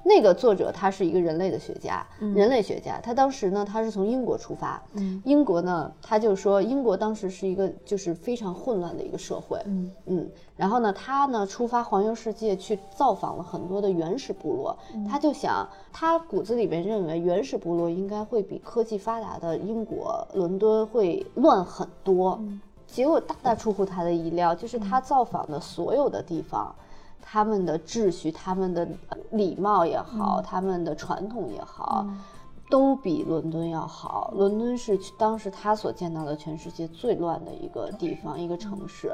那个作者他是一个人类的学家，人类学家。他当时呢，他是从英国出发。英国呢，他就说英国当时是一个就是非常混乱的一个社会。嗯嗯。然后呢，他呢出发环游世界去造访了很多的原始部落。他就想，他骨子里边认为原始部落应该会比科技发达的英国伦敦会乱很多。结果大大出乎他的意料，就是他造访的所有的地方。他们的秩序、他们的礼貌也好，他们的传统也好，都比伦敦要好。伦敦是当时他所见到的全世界最乱的一个地方、一个城市。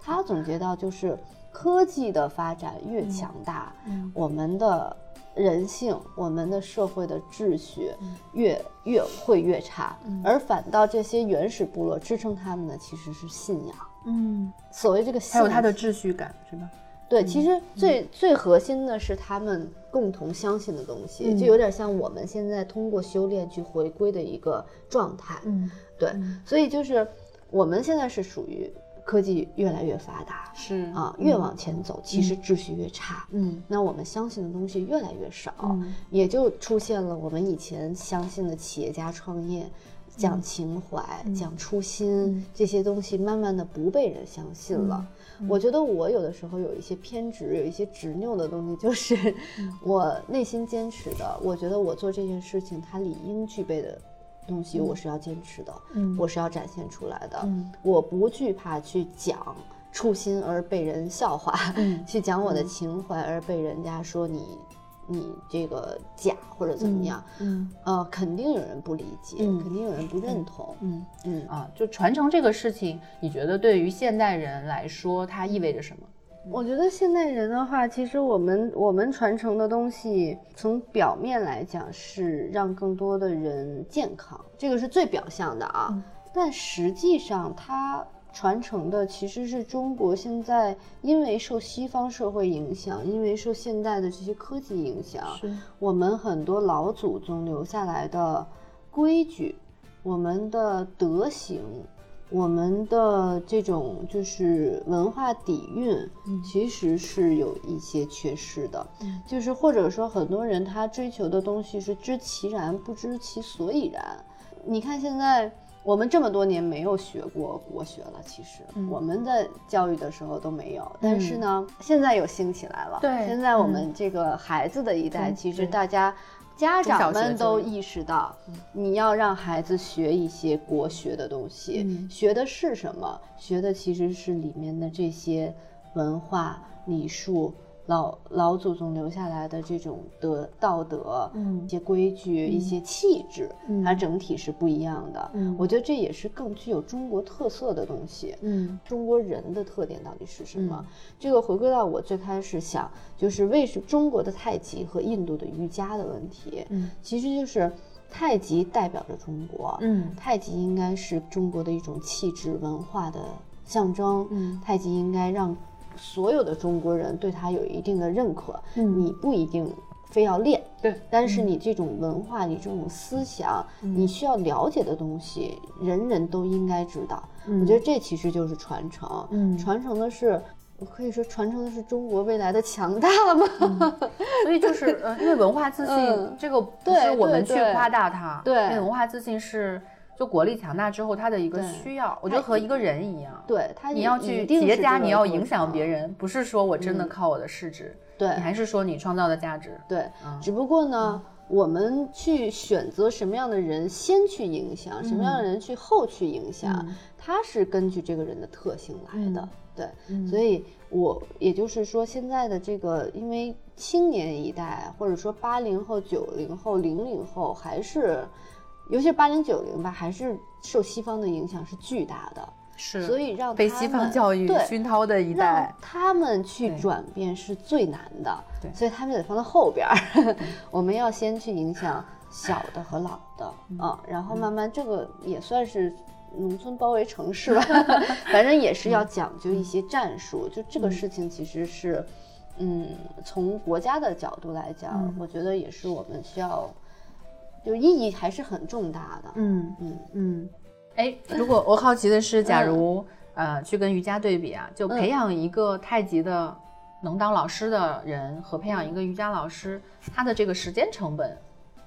他总结到，就是科技的发展越强大，我们的人性、我们的社会的秩序越越会越差，而反倒这些原始部落支撑他们的其实是信仰。嗯，所谓这个信还有他的秩序感，是吧？对，其实最最核心的是他们共同相信的东西，就有点像我们现在通过修炼去回归的一个状态。嗯，对，所以就是我们现在是属于科技越来越发达，是啊，越往前走，其实秩序越差。嗯，那我们相信的东西越来越少，也就出现了我们以前相信的企业家创业。讲情怀、讲初心这些东西，慢慢的不被人相信了。我觉得我有的时候有一些偏执，有一些执拗的东西，就是 我内心坚持的。我觉得我做这件事情，它理应具备的东西，我是要坚持的，我是要展现出来的。我不惧怕去讲初心而被人笑话，去讲我的情怀而被人家说你。你这个假或者怎么样？嗯，呃，肯定有人不理解，肯定有人不认同。嗯嗯啊，就传承这个事情，你觉得对于现代人来说，它意味着什么？我觉得现代人的话，其实我们我们传承的东西，从表面来讲是让更多的人健康，这个是最表象的啊。但实际上它。传承的其实是中国现在，因为受西方社会影响，因为受现代的这些科技影响，我们很多老祖宗留下来的规矩，我们的德行，我们的这种就是文化底蕴，其实是有一些缺失的。就是或者说，很多人他追求的东西是知其然不知其所以然。你看现在。我们这么多年没有学过国学了，其实我们的教育的时候都没有。但是呢，现在又兴起来了。对，现在我们这个孩子的一代，其实大家家长们都意识到，你要让孩子学一些国学的东西。学的是什么？学的其实是里面的这些文化礼数。老老祖宗留下来的这种德道德，嗯，一些规矩，一些气质，它整体是不一样的。嗯，我觉得这也是更具有中国特色的东西。嗯，中国人的特点到底是什么？这个回归到我最开始想，就是为什么中国的太极和印度的瑜伽的问题。嗯，其实就是太极代表着中国。嗯，太极应该是中国的一种气质文化的象征。嗯，太极应该让。所有的中国人对他有一定的认可，你不一定非要练，对，但是你这种文化，你这种思想，你需要了解的东西，人人都应该知道。我觉得这其实就是传承，嗯，传承的是，可以说传承的是中国未来的强大吗？所以就是，呃，因为文化自信 这个不是我们去夸大它，对，文化自信是。就国力强大之后他的一个需要，我觉得和一个人一样。对他你要去企业家，定是这个你要影响别，人，不是说我真的嗯靠我的市值，对你还是说你创造的价值。对，嗯只不过呢，我们去选择什么样的人先去影响，什么样的人去后去影响，嗯它是根据这个人的特性来的。嗯对，嗯所以我也就是说，现在的这个，因为青年一代，或者说八零后、九零后、零零后，还是，尤其是八零九零吧，还是受西方的影响是巨大的。是所以让被西方教育熏陶的一让代，他们去转变是最难的，对所以他们得放到后边儿。我们要先去影响小的和老的嗯啊，然后慢慢这个也算是农村包围城市吧，反正也是要讲究一些战术。就这个嗯事情其实是，嗯，从国家的角度来讲，嗯我觉得也是我们需要，就意义还是很重大的。嗯嗯嗯。哎，如果我好奇的是，假如呃去跟瑜伽对比啊，就培养一个太极的能当老师的人和培养一个瑜伽老师，他的这个时间成本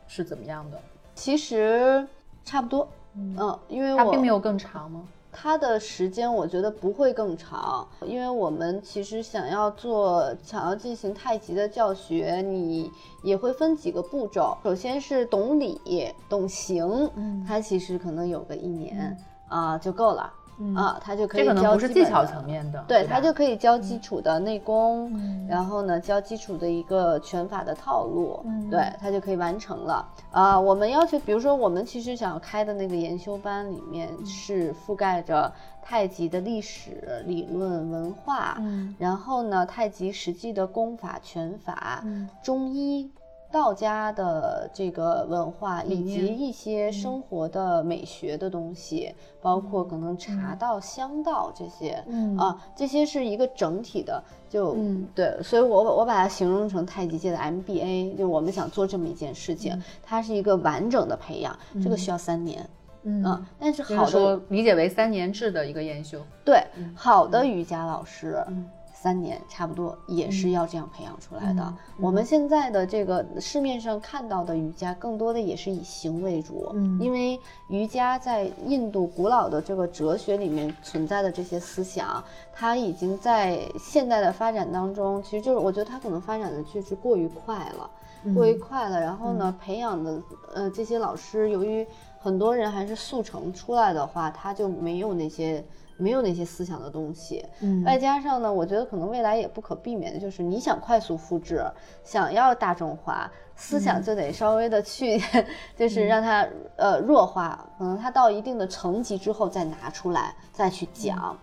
是怎么样的？其实差不多，嗯，因为它我并没有更长吗？它的时间我觉得不会更长，因为我们其实想要做想要进行太极的教学，你也会分几个步骤。首先是懂理、懂形，嗯它其实可能有个一年啊、就够了。嗯。啊，它就可以这可能教不是技巧层面的，对，吧它就可以教基础的内功，嗯。然后呢，教基础的一个拳法的套路，嗯。对，他就可以完成了。啊、我们要求，比如说我们其实想要开的那个研修班里面嗯。是覆盖着太极的历史、理论、文化，嗯。然后呢，太极实际的功法、拳法，嗯。中医。道家的这个文化以及一些生活的美学的东西，包括可能茶道、香道这些，嗯啊，这些是一个整体的，就、嗯对，所以我我把它形容成太极界的 MBA，就我们想做这么一件事情，它是一个完整的培养，这个需要三年，嗯啊，但是好的说理解为三年制的一个研修，对好的瑜伽老师。嗯三年差不多也是要这样培养出来的。嗯我们现在的这个市面上看到的瑜伽，更多的也是以形为主，嗯因为瑜伽在印度古老的这个哲学里面存在的这些思想，它已经在现代的发展当中，其实就是我觉得它可能发展的确实过于快了。嗯。过于快了，然后呢，培养的呃这些老师，由于很多人还是速成出来的话，他就没有那些没有那些思想的东西，嗯。外加上呢，我觉得可能未来也不可避免的就是你想快速复制，想要大众化，思想就得稍微的去，就是让它呃弱化，可能它到一定的层级之后再拿出来再去讲，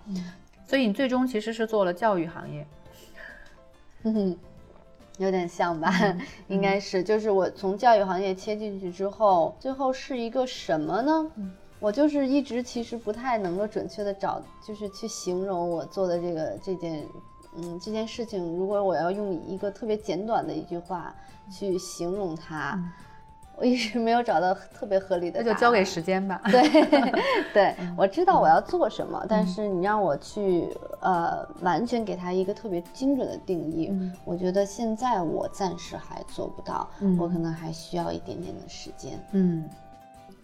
所以你最终其实是做了教育行业，嗯哼，有点像吧？嗯 应该是，就是我从教育行业切进去之后，最后是一个什么呢？嗯我就是一直其实不太能够准确的找，就是去形容我做的这个这件，嗯，这件事情。如果我要用一个特别简短的一句话去形容它，我一直没有找到特别合理的那就交给时间吧。对 对，我知道我要做什么，但是你让我去呃完全给他一个特别精准的定义，嗯我觉得现在我暂时还做不到，嗯我可能还需要一点点的时间。嗯，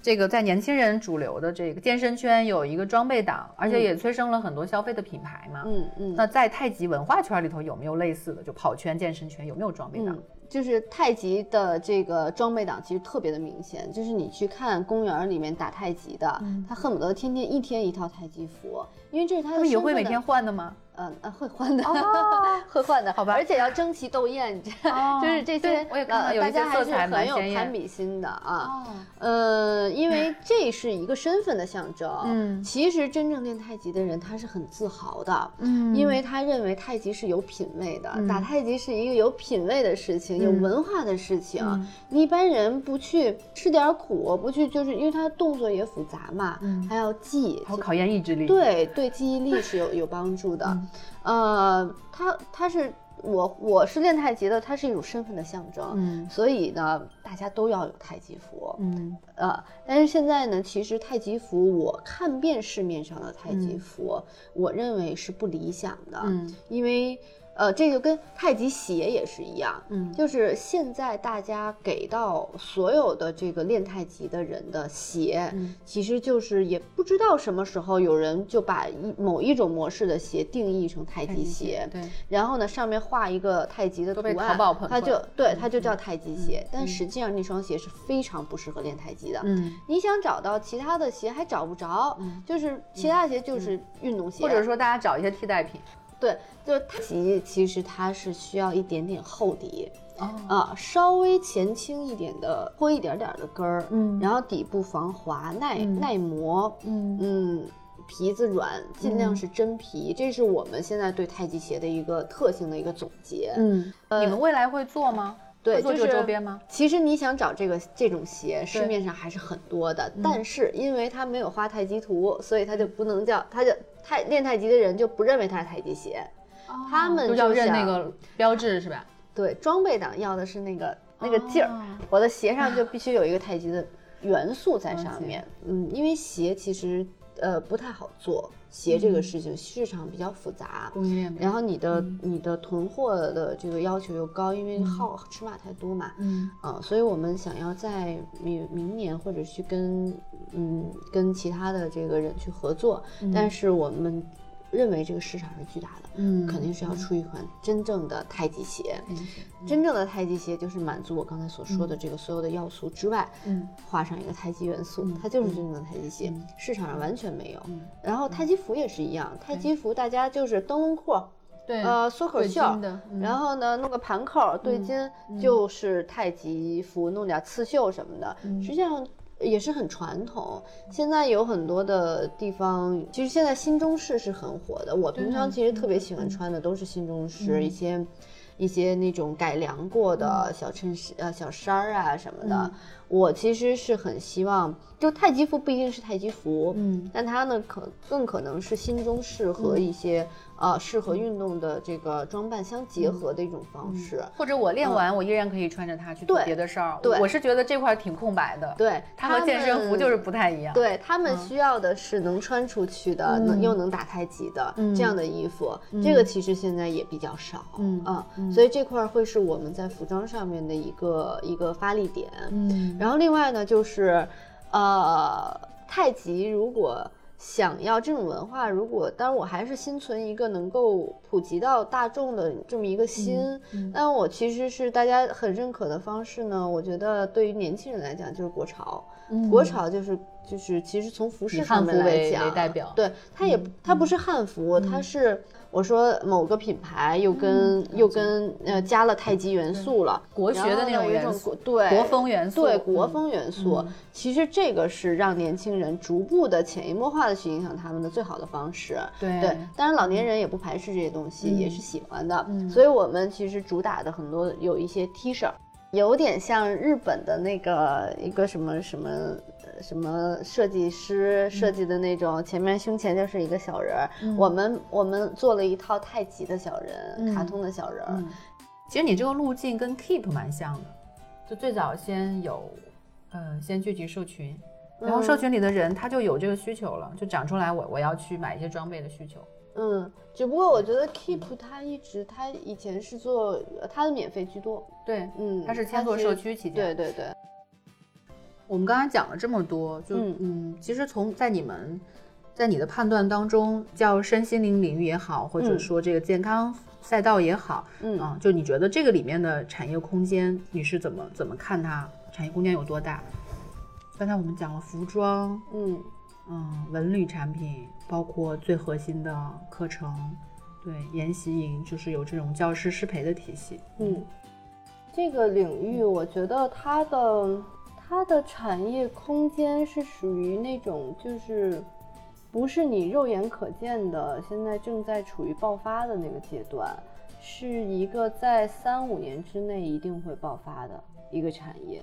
这个在年轻人主流的这个健身圈有一个装备党，而且也催生了很多消费的品牌嘛。嗯嗯，那在太极文化圈里头有没有类似的？就跑圈、健身圈有没有装备党？嗯，就是太极的这个装备党其实特别的明显，就是你去看公园里面打太极的，他恨不得天天一天一套太极服，因为这是他们也会每天换的吗？嗯呃会换的，哦。会换的，好吧。而且要争奇斗艳，就是这些对我也看到呃有一些大家还是色彩蛮很有攀比心的啊。哦，呃，因为这是一个身份的象征。嗯。其实真正练太极的人，他是很自豪的，嗯。因为他认为太极是有品位的，嗯。打太极是一个有品位的事情，有嗯文化的事情。嗯。你一般人不去吃点苦，不去就是因为他动作也复杂嘛，嗯。还要记，好考验意志力。，对对，记忆力是有有帮助的。嗯呃，它它是我我是练太极的，它是一种身份的象征。嗯所以呢，大家都要有太极服。嗯呃，但是现在呢，其实太极服我看遍市面上的太极嗯服，我认为是不理想的，嗯因为呃，这就跟太极鞋也是一样，嗯就是现在大家给到所有的这个练太极的人的鞋，嗯其实就是也不知道什么时候有人就把一某一种模式的鞋定义成太极鞋，对，然后呢上面画一个太极的图案，它就对它就叫太极鞋，但实际上那双鞋是非常不适合练太极的。嗯，你想找到其他的鞋还找不着，就是其他的鞋就是运动鞋，或者说大家找一些替代品。对，就是太极其实它是需要一点点厚底。哦，啊，稍微前倾一点的，坡一点点的跟儿，嗯然后底部防滑、耐、嗯耐磨，嗯嗯，皮子软，尽量是真皮，这是我们现在对太极鞋的一个特性的一个总结。嗯，你们未来会做吗？对，做这就是个周边吗？其实你想找这个这种鞋，市面上还是很多的，但是因为它没有画太极图，所以它就不能叫，它就太练太极的人就不认为它是太极鞋。他们就要认那个标志是吧？对，装备党要的是那个那个劲儿，哦我的鞋上就必须有一个太极的元素在上面。嗯，因为鞋其实呃不太好做，鞋这个事情市场比较复杂。供应链然后你的、你的囤货的这个要求又高，因为号尺码太多嘛，嗯。啊，所以我们想要在明明年或者去跟嗯跟其他的这个人去合作，但是我们认为这个市场是巨大的，嗯。肯定是要出一款真正的太极鞋。嗯。真正的太极鞋就是满足我刚才所说的这个所有的要素之外，嗯。画上一个太极元素，它就是真正的太极鞋，市场上完全没有。嗯。然后太极服也是一样，太极服大家就是灯笼裤，对，呃，缩口袖然后呢，弄个盘扣对襟，就是太极服，弄点刺绣什么的，嗯。实际上也是很传统。现在有很多的地方，其实现在新中式是很火的。我平常其实特别喜欢穿的都是新中式，一些一些那种改良过的小衬衫、呃小衫儿啊什么的。我其实是很希望，就太极服不一定是太极服，嗯，但它呢可更可能是新中式和一些、呃适合运动的这个装扮相结合的一种方式。或者我练完，我依然可以穿着它去做别的事儿。对我是觉得这块儿挺空白的。，对，它和健身服就是不太一样。，对他们需要的是能穿出去的，能又能打太极的、这样的衣服。这个其实现在也比较少，嗯啊，所以这块儿会是我们在服装上面的一个一个发力点。嗯然后另外呢，就是呃，太极如果想要这种文化，如果当然我还是心存一个能够普及到大众的这么一个心，但我其实是大家很认可的方式呢。我觉得对于年轻人来讲，就是国潮，国潮就是就是其实从服饰上面来汉服为讲，为代表对它也它不是汉服，它是。我说某个品牌又跟、又跟呃加了太极元素了，国学的那种种元素国对国风元素对嗯国风元素。其实这个是让年轻人逐步的潜移默化的去影响他们的最好的方式。对对，当然老年人也不排斥这些东西，也是喜欢的。所以我们其实主打的很多有一些 T 恤。有点像日本的那个一个什么什么呃什么设计师设计的那种，前面胸前就是一个小人儿。我们我们做了一套太极的小人，卡通的小人儿。其实你这个路径跟 Keep 蛮像的，就最早先有，呃，先聚集社群，然后社群里的人他就有这个需求了，就长出来我我要去买一些装备的需求。嗯，只不过我觉得 Keep 它一直它以前是做呃它的免费居多，对，嗯，它是先做社区起家。对对对，我们刚才讲了这么多，就嗯嗯其实从在你们在你的判断当中，叫身心灵领域也好，或者嗯说这个健康赛道也好，嗯啊，就你觉得这个里面的产业空间，你是怎么怎么看它？产业空间有多大？刚才我们讲了服装，嗯嗯，文旅产品，包括最核心的课程，对，研习营就是有这种教师师培的体系。嗯，这个领域我觉得它的它的产业空间是属于那种就是不是你肉眼可见的，现在正在处于爆发的那个阶段，是一个在三五年之内一定会爆发的一个产业。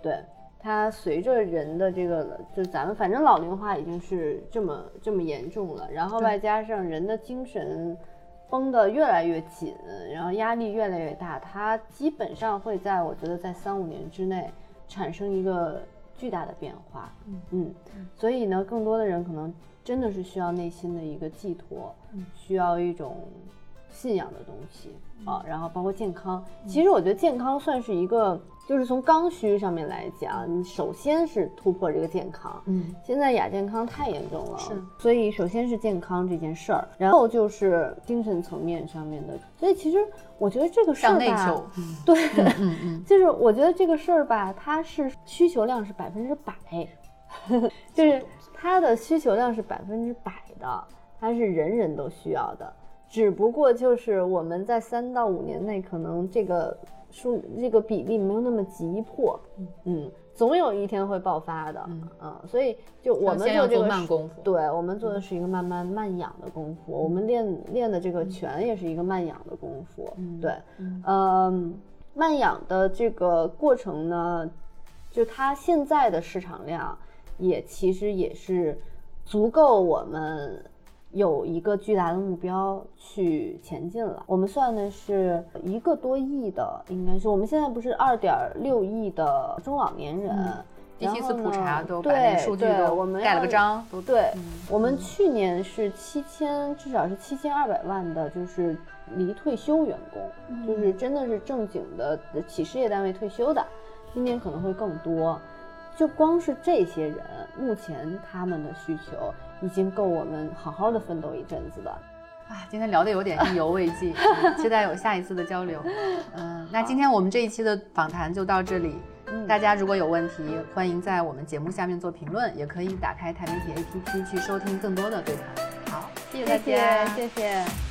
对，它随着人的这个，就咱们反正老龄化已经是这么这么严重了，然后外加上人的精神绷得越来越紧，然后压力越来越大，它基本上会在我觉得在三五年之内产生一个巨大的变化。嗯所以呢，更多的人可能真的是需要内心的一个寄托，需要一种信仰的东西啊，然后包括健康。其实我觉得健康算是一个。就是从刚需上面来讲，你首先是突破这个健康。嗯，现在亚健康太严重了，是，所以首先是健康这件事儿，然后就是精神层面上面的。所以其实我觉得这个事儿吧，对，嗯嗯，就是我觉得这个事儿吧，它是需求量是百分之百，就是它的需求量是百分之百的，它是人人都需要的，只不过就是我们在三到五年内可能这个。数这个比例没有那么急迫，嗯，总有一天会爆发的，嗯，所以就我们做这个慢功夫，对我们做的是一个慢慢慢养的功夫，我们练练的这个拳也是一个慢养的功夫，对，嗯，慢养的这个过程呢，就它现在的市场量也其实也是足够我们。有一个巨大的目标去前进了。我们算的是一个多亿的，应该是我们现在不是二点六亿的中老年人。第一次普查都把那数据都盖了个章。对，我们去年是七千，至少是七千二百万的，就是离退休员工，就是真的是正经的企事业单位退休的。今年可能会更多。就光是这些人，目前他们的需求。已经够我们好好的奋斗一阵子的，啊，今天聊的有点意犹未尽，期待有下一次的交流。嗯，那今天我们这一期的访谈就到这里。嗯，大家如果有问题，欢迎在我们节目下面做评论，也可以打开台媒体 APP 去收听更多的对谈。好，谢谢大家，谢谢。